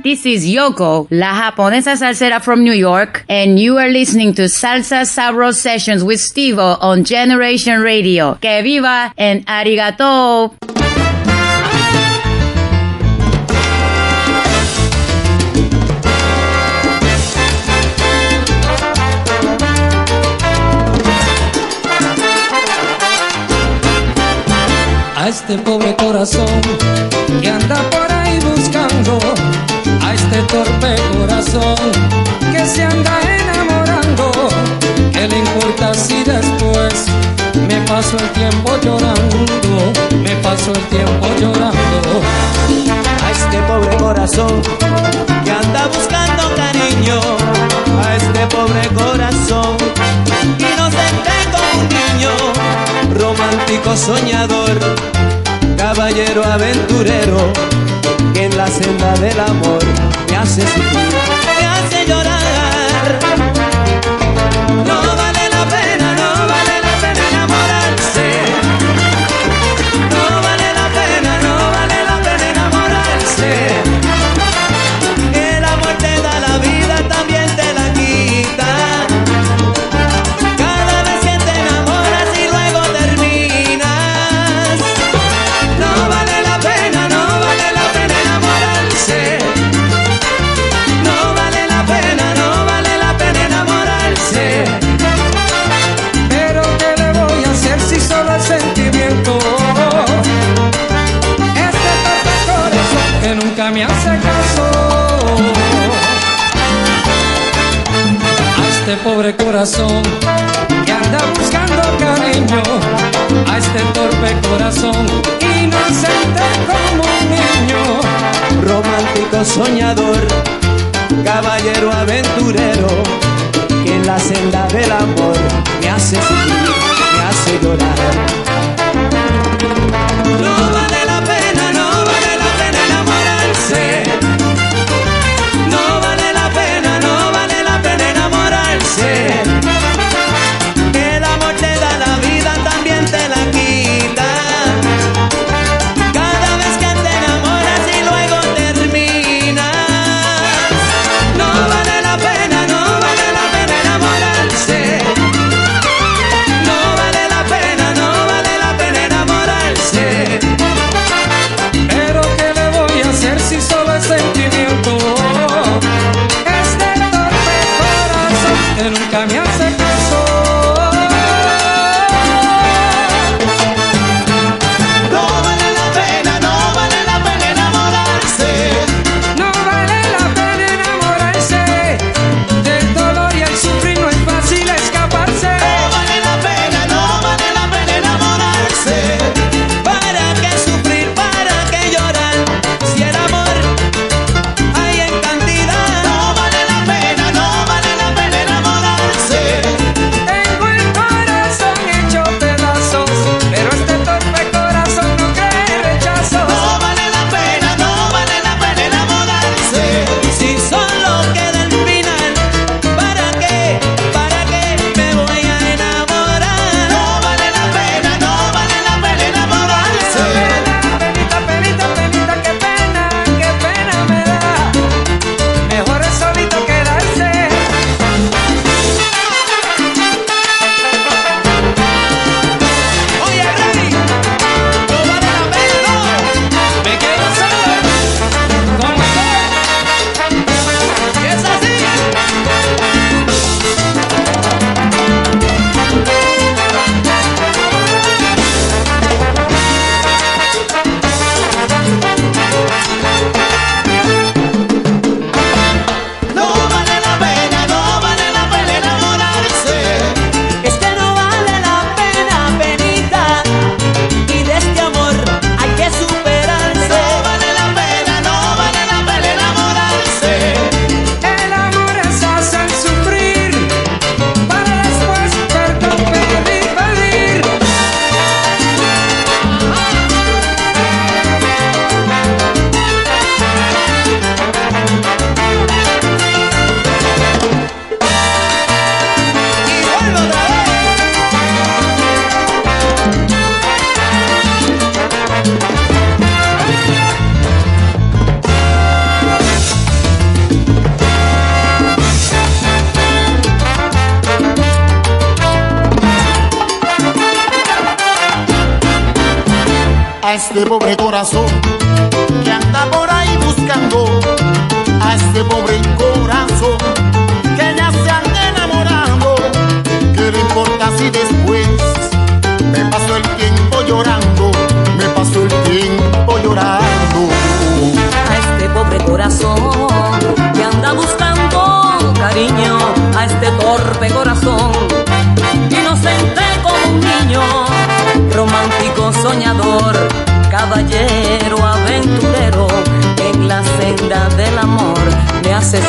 This is Yoko, la japonesa salsera from New York, and you are listening to SalsaSabro' Sessions with Stevo on Generation Radio. Que viva and arigato! a este pobre corazón que anda por ahí buscando, a este torpe corazón que se anda enamorando. ¿Qué le importa si después me paso el tiempo llorando? Me paso el tiempo llorando. a este pobre corazón que anda buscando cariño, a este pobre corazón inocente como un niño, romántico soñador, caballero aventurero, en la senda del amor me hace sufrir, me hace llorar. Pobre corazón que anda buscando cariño. A este torpe corazón inocente como un niño. romántico soñador, caballero aventurero, que en la senda del amor me hace sufrir, me hace llorar. Caballero aventurero, en la senda del amor me hace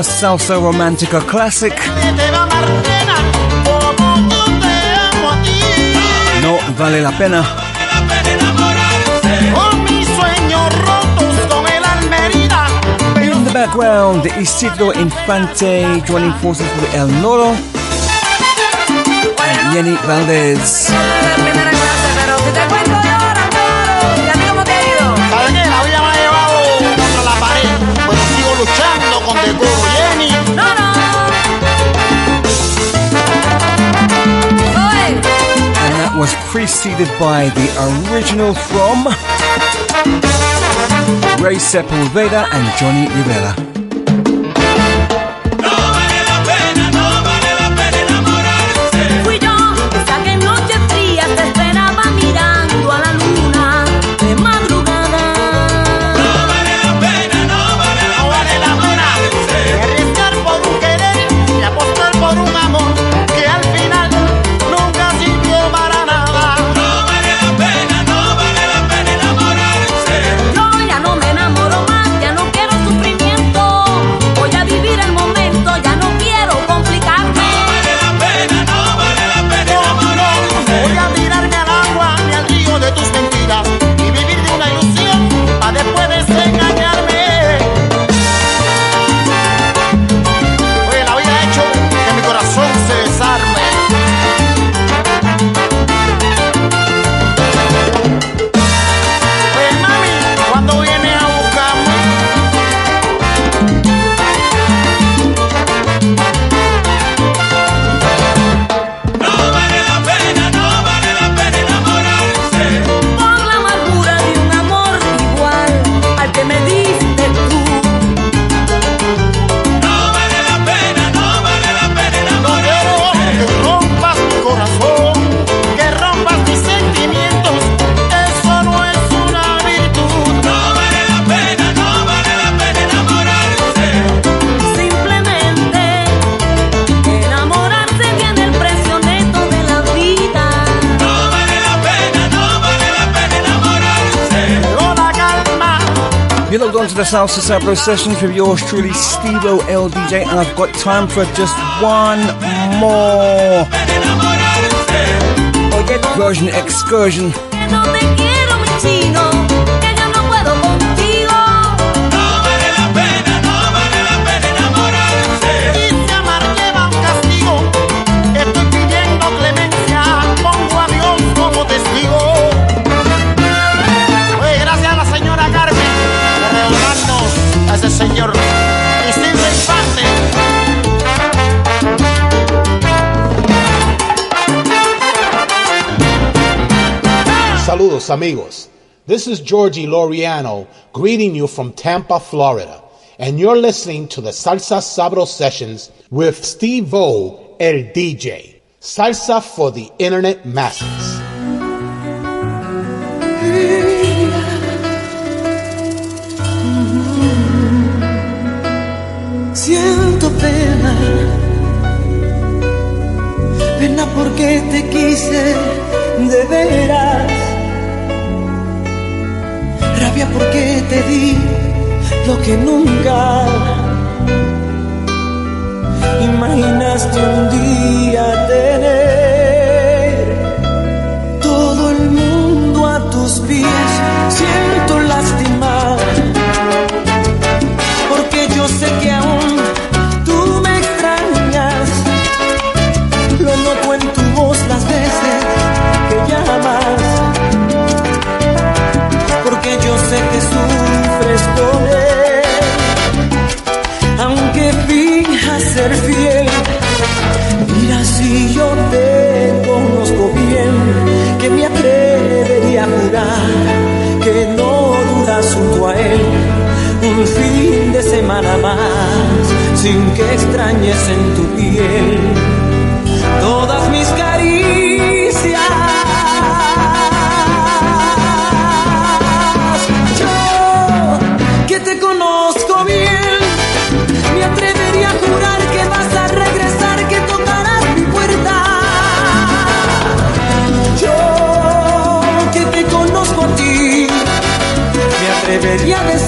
another salsa romantica classic. No vale la pena. In the background, Isidro Infante joining forces with El Noro and Yenny Valdez. Was preceded by the original from Ray Sepulveda and Johnny Rivera. SalsaSabro' sessions with yours truly, Stevo LDJ, and I've got time for just one more version excursion. Saludos, amigos. This is Georgie Loriano greeting you from Tampa, Florida. And you're listening to the SalsaSabro' sessions with Steve O, el DJ. Salsa for the internet masses. Siento pena, pena porque te quise de veras, rabia porque te di lo que nunca imaginaste un día tener. Todo el mundo a tus pies, semana más sin que extrañes en tu piel todas mis caricias. Yo que te conozco bien, me atrevería a jurar que vas a regresar, que tocarás mi puerta. Yo que te conozco a ti, me atrevería a decir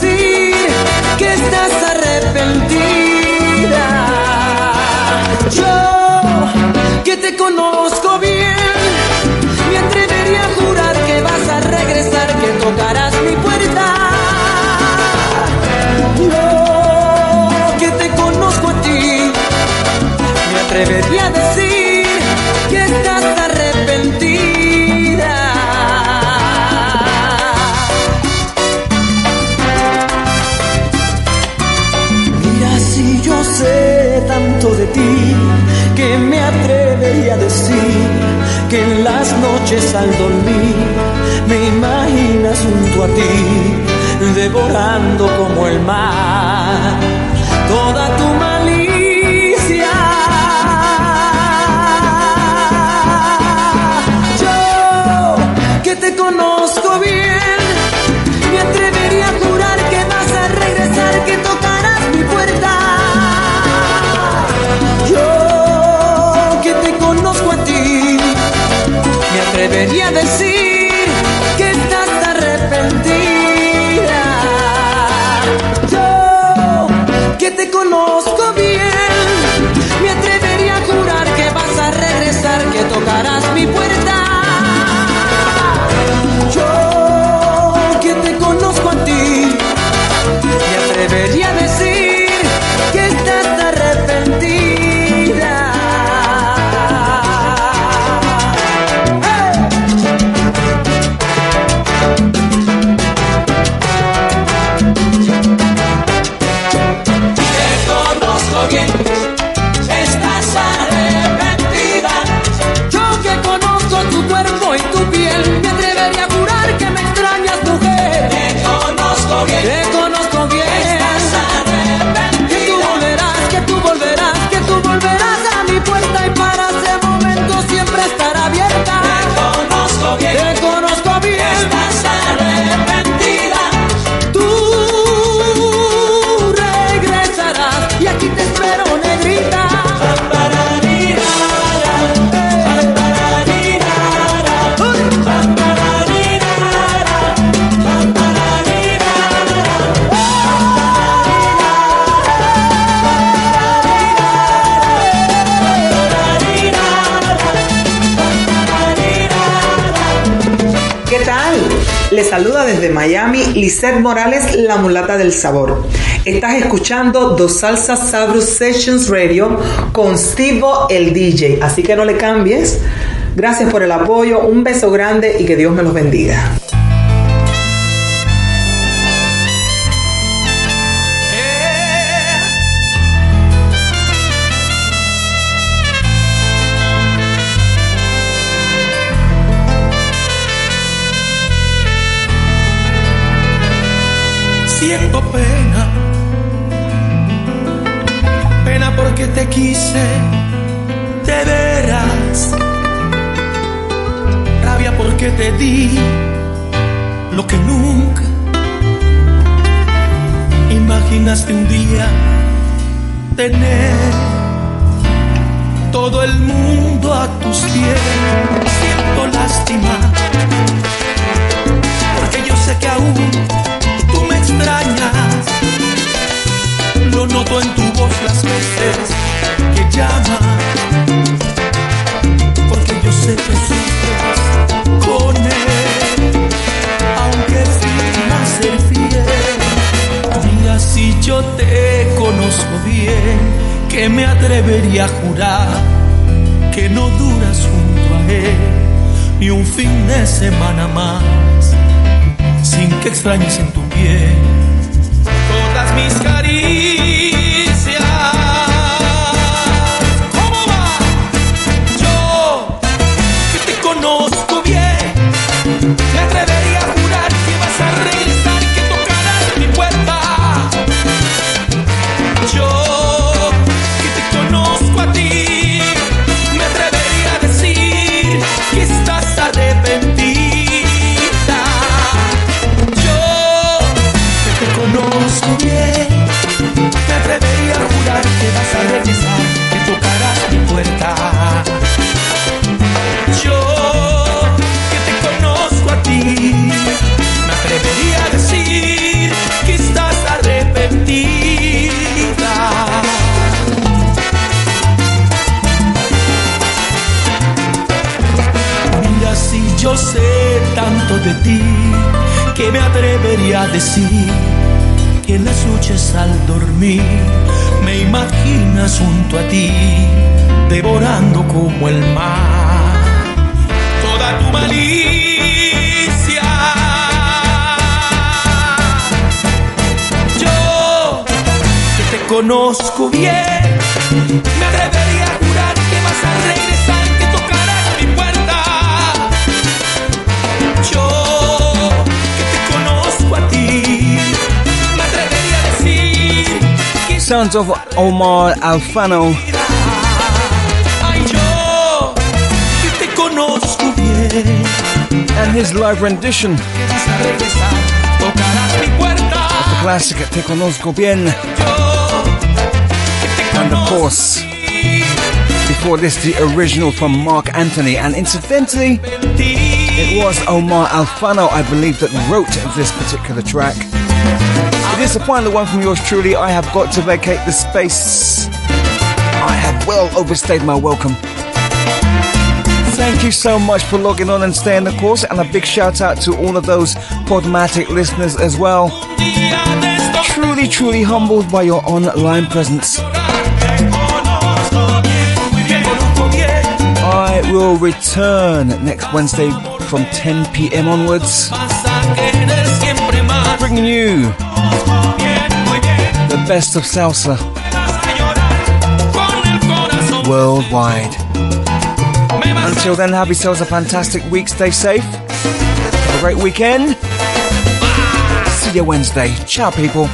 Miami Lisette Morales, la mulata del sabor. Estás escuchando Dos Salsas Sabrus Sessions Radio con Steve el DJ, así que no le cambies. Gracias por el apoyo, un beso grande y que Dios me los bendiga. Siento pena, pena porque te quise de veras, rabia porque te di lo que nunca imaginaste un día tener. Todo el mundo a tus pies. Siento lástima porque yo sé que aún En tu voz las veces que llamas. Porque yo sé que sufres con él. Aunque finjas ser fiel. Mira si yo te conozco bien. Que me atrevería a jurar que no duras junto a él ni un fin de semana más sin que extrañes en tu piel of Omar Alfanno. Ay, yo, que te conozco bien. And his live rendition Que vas a regresar, tocarás mi puerta. of the classic Te Conozco Bien. And of course, before this, the original from Marc Anthony. And incidentally, it was Omar Alfanno, I believe, that wrote this particular track. It is the final one from yours truly. I have got to vacate the space. I have well overstayed my welcome. Thank you so much for logging on and staying the course, and a big shout out to all of those Podomatic listeners as well. Truly, truly humbled by your online presence. I will return next Wednesday from 10 p.m. onwards, bringing you the best of salsa worldwide. Until then, have yourselves a fantastic week. Stay safe. Have a great weekend. See you Wednesday. Ciao, people.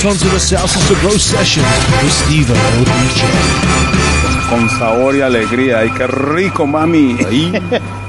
Tons of the South is a session with Steven O'Dj. Con sabor y alegría. ¡Ay, qué rico, mami! Ahí.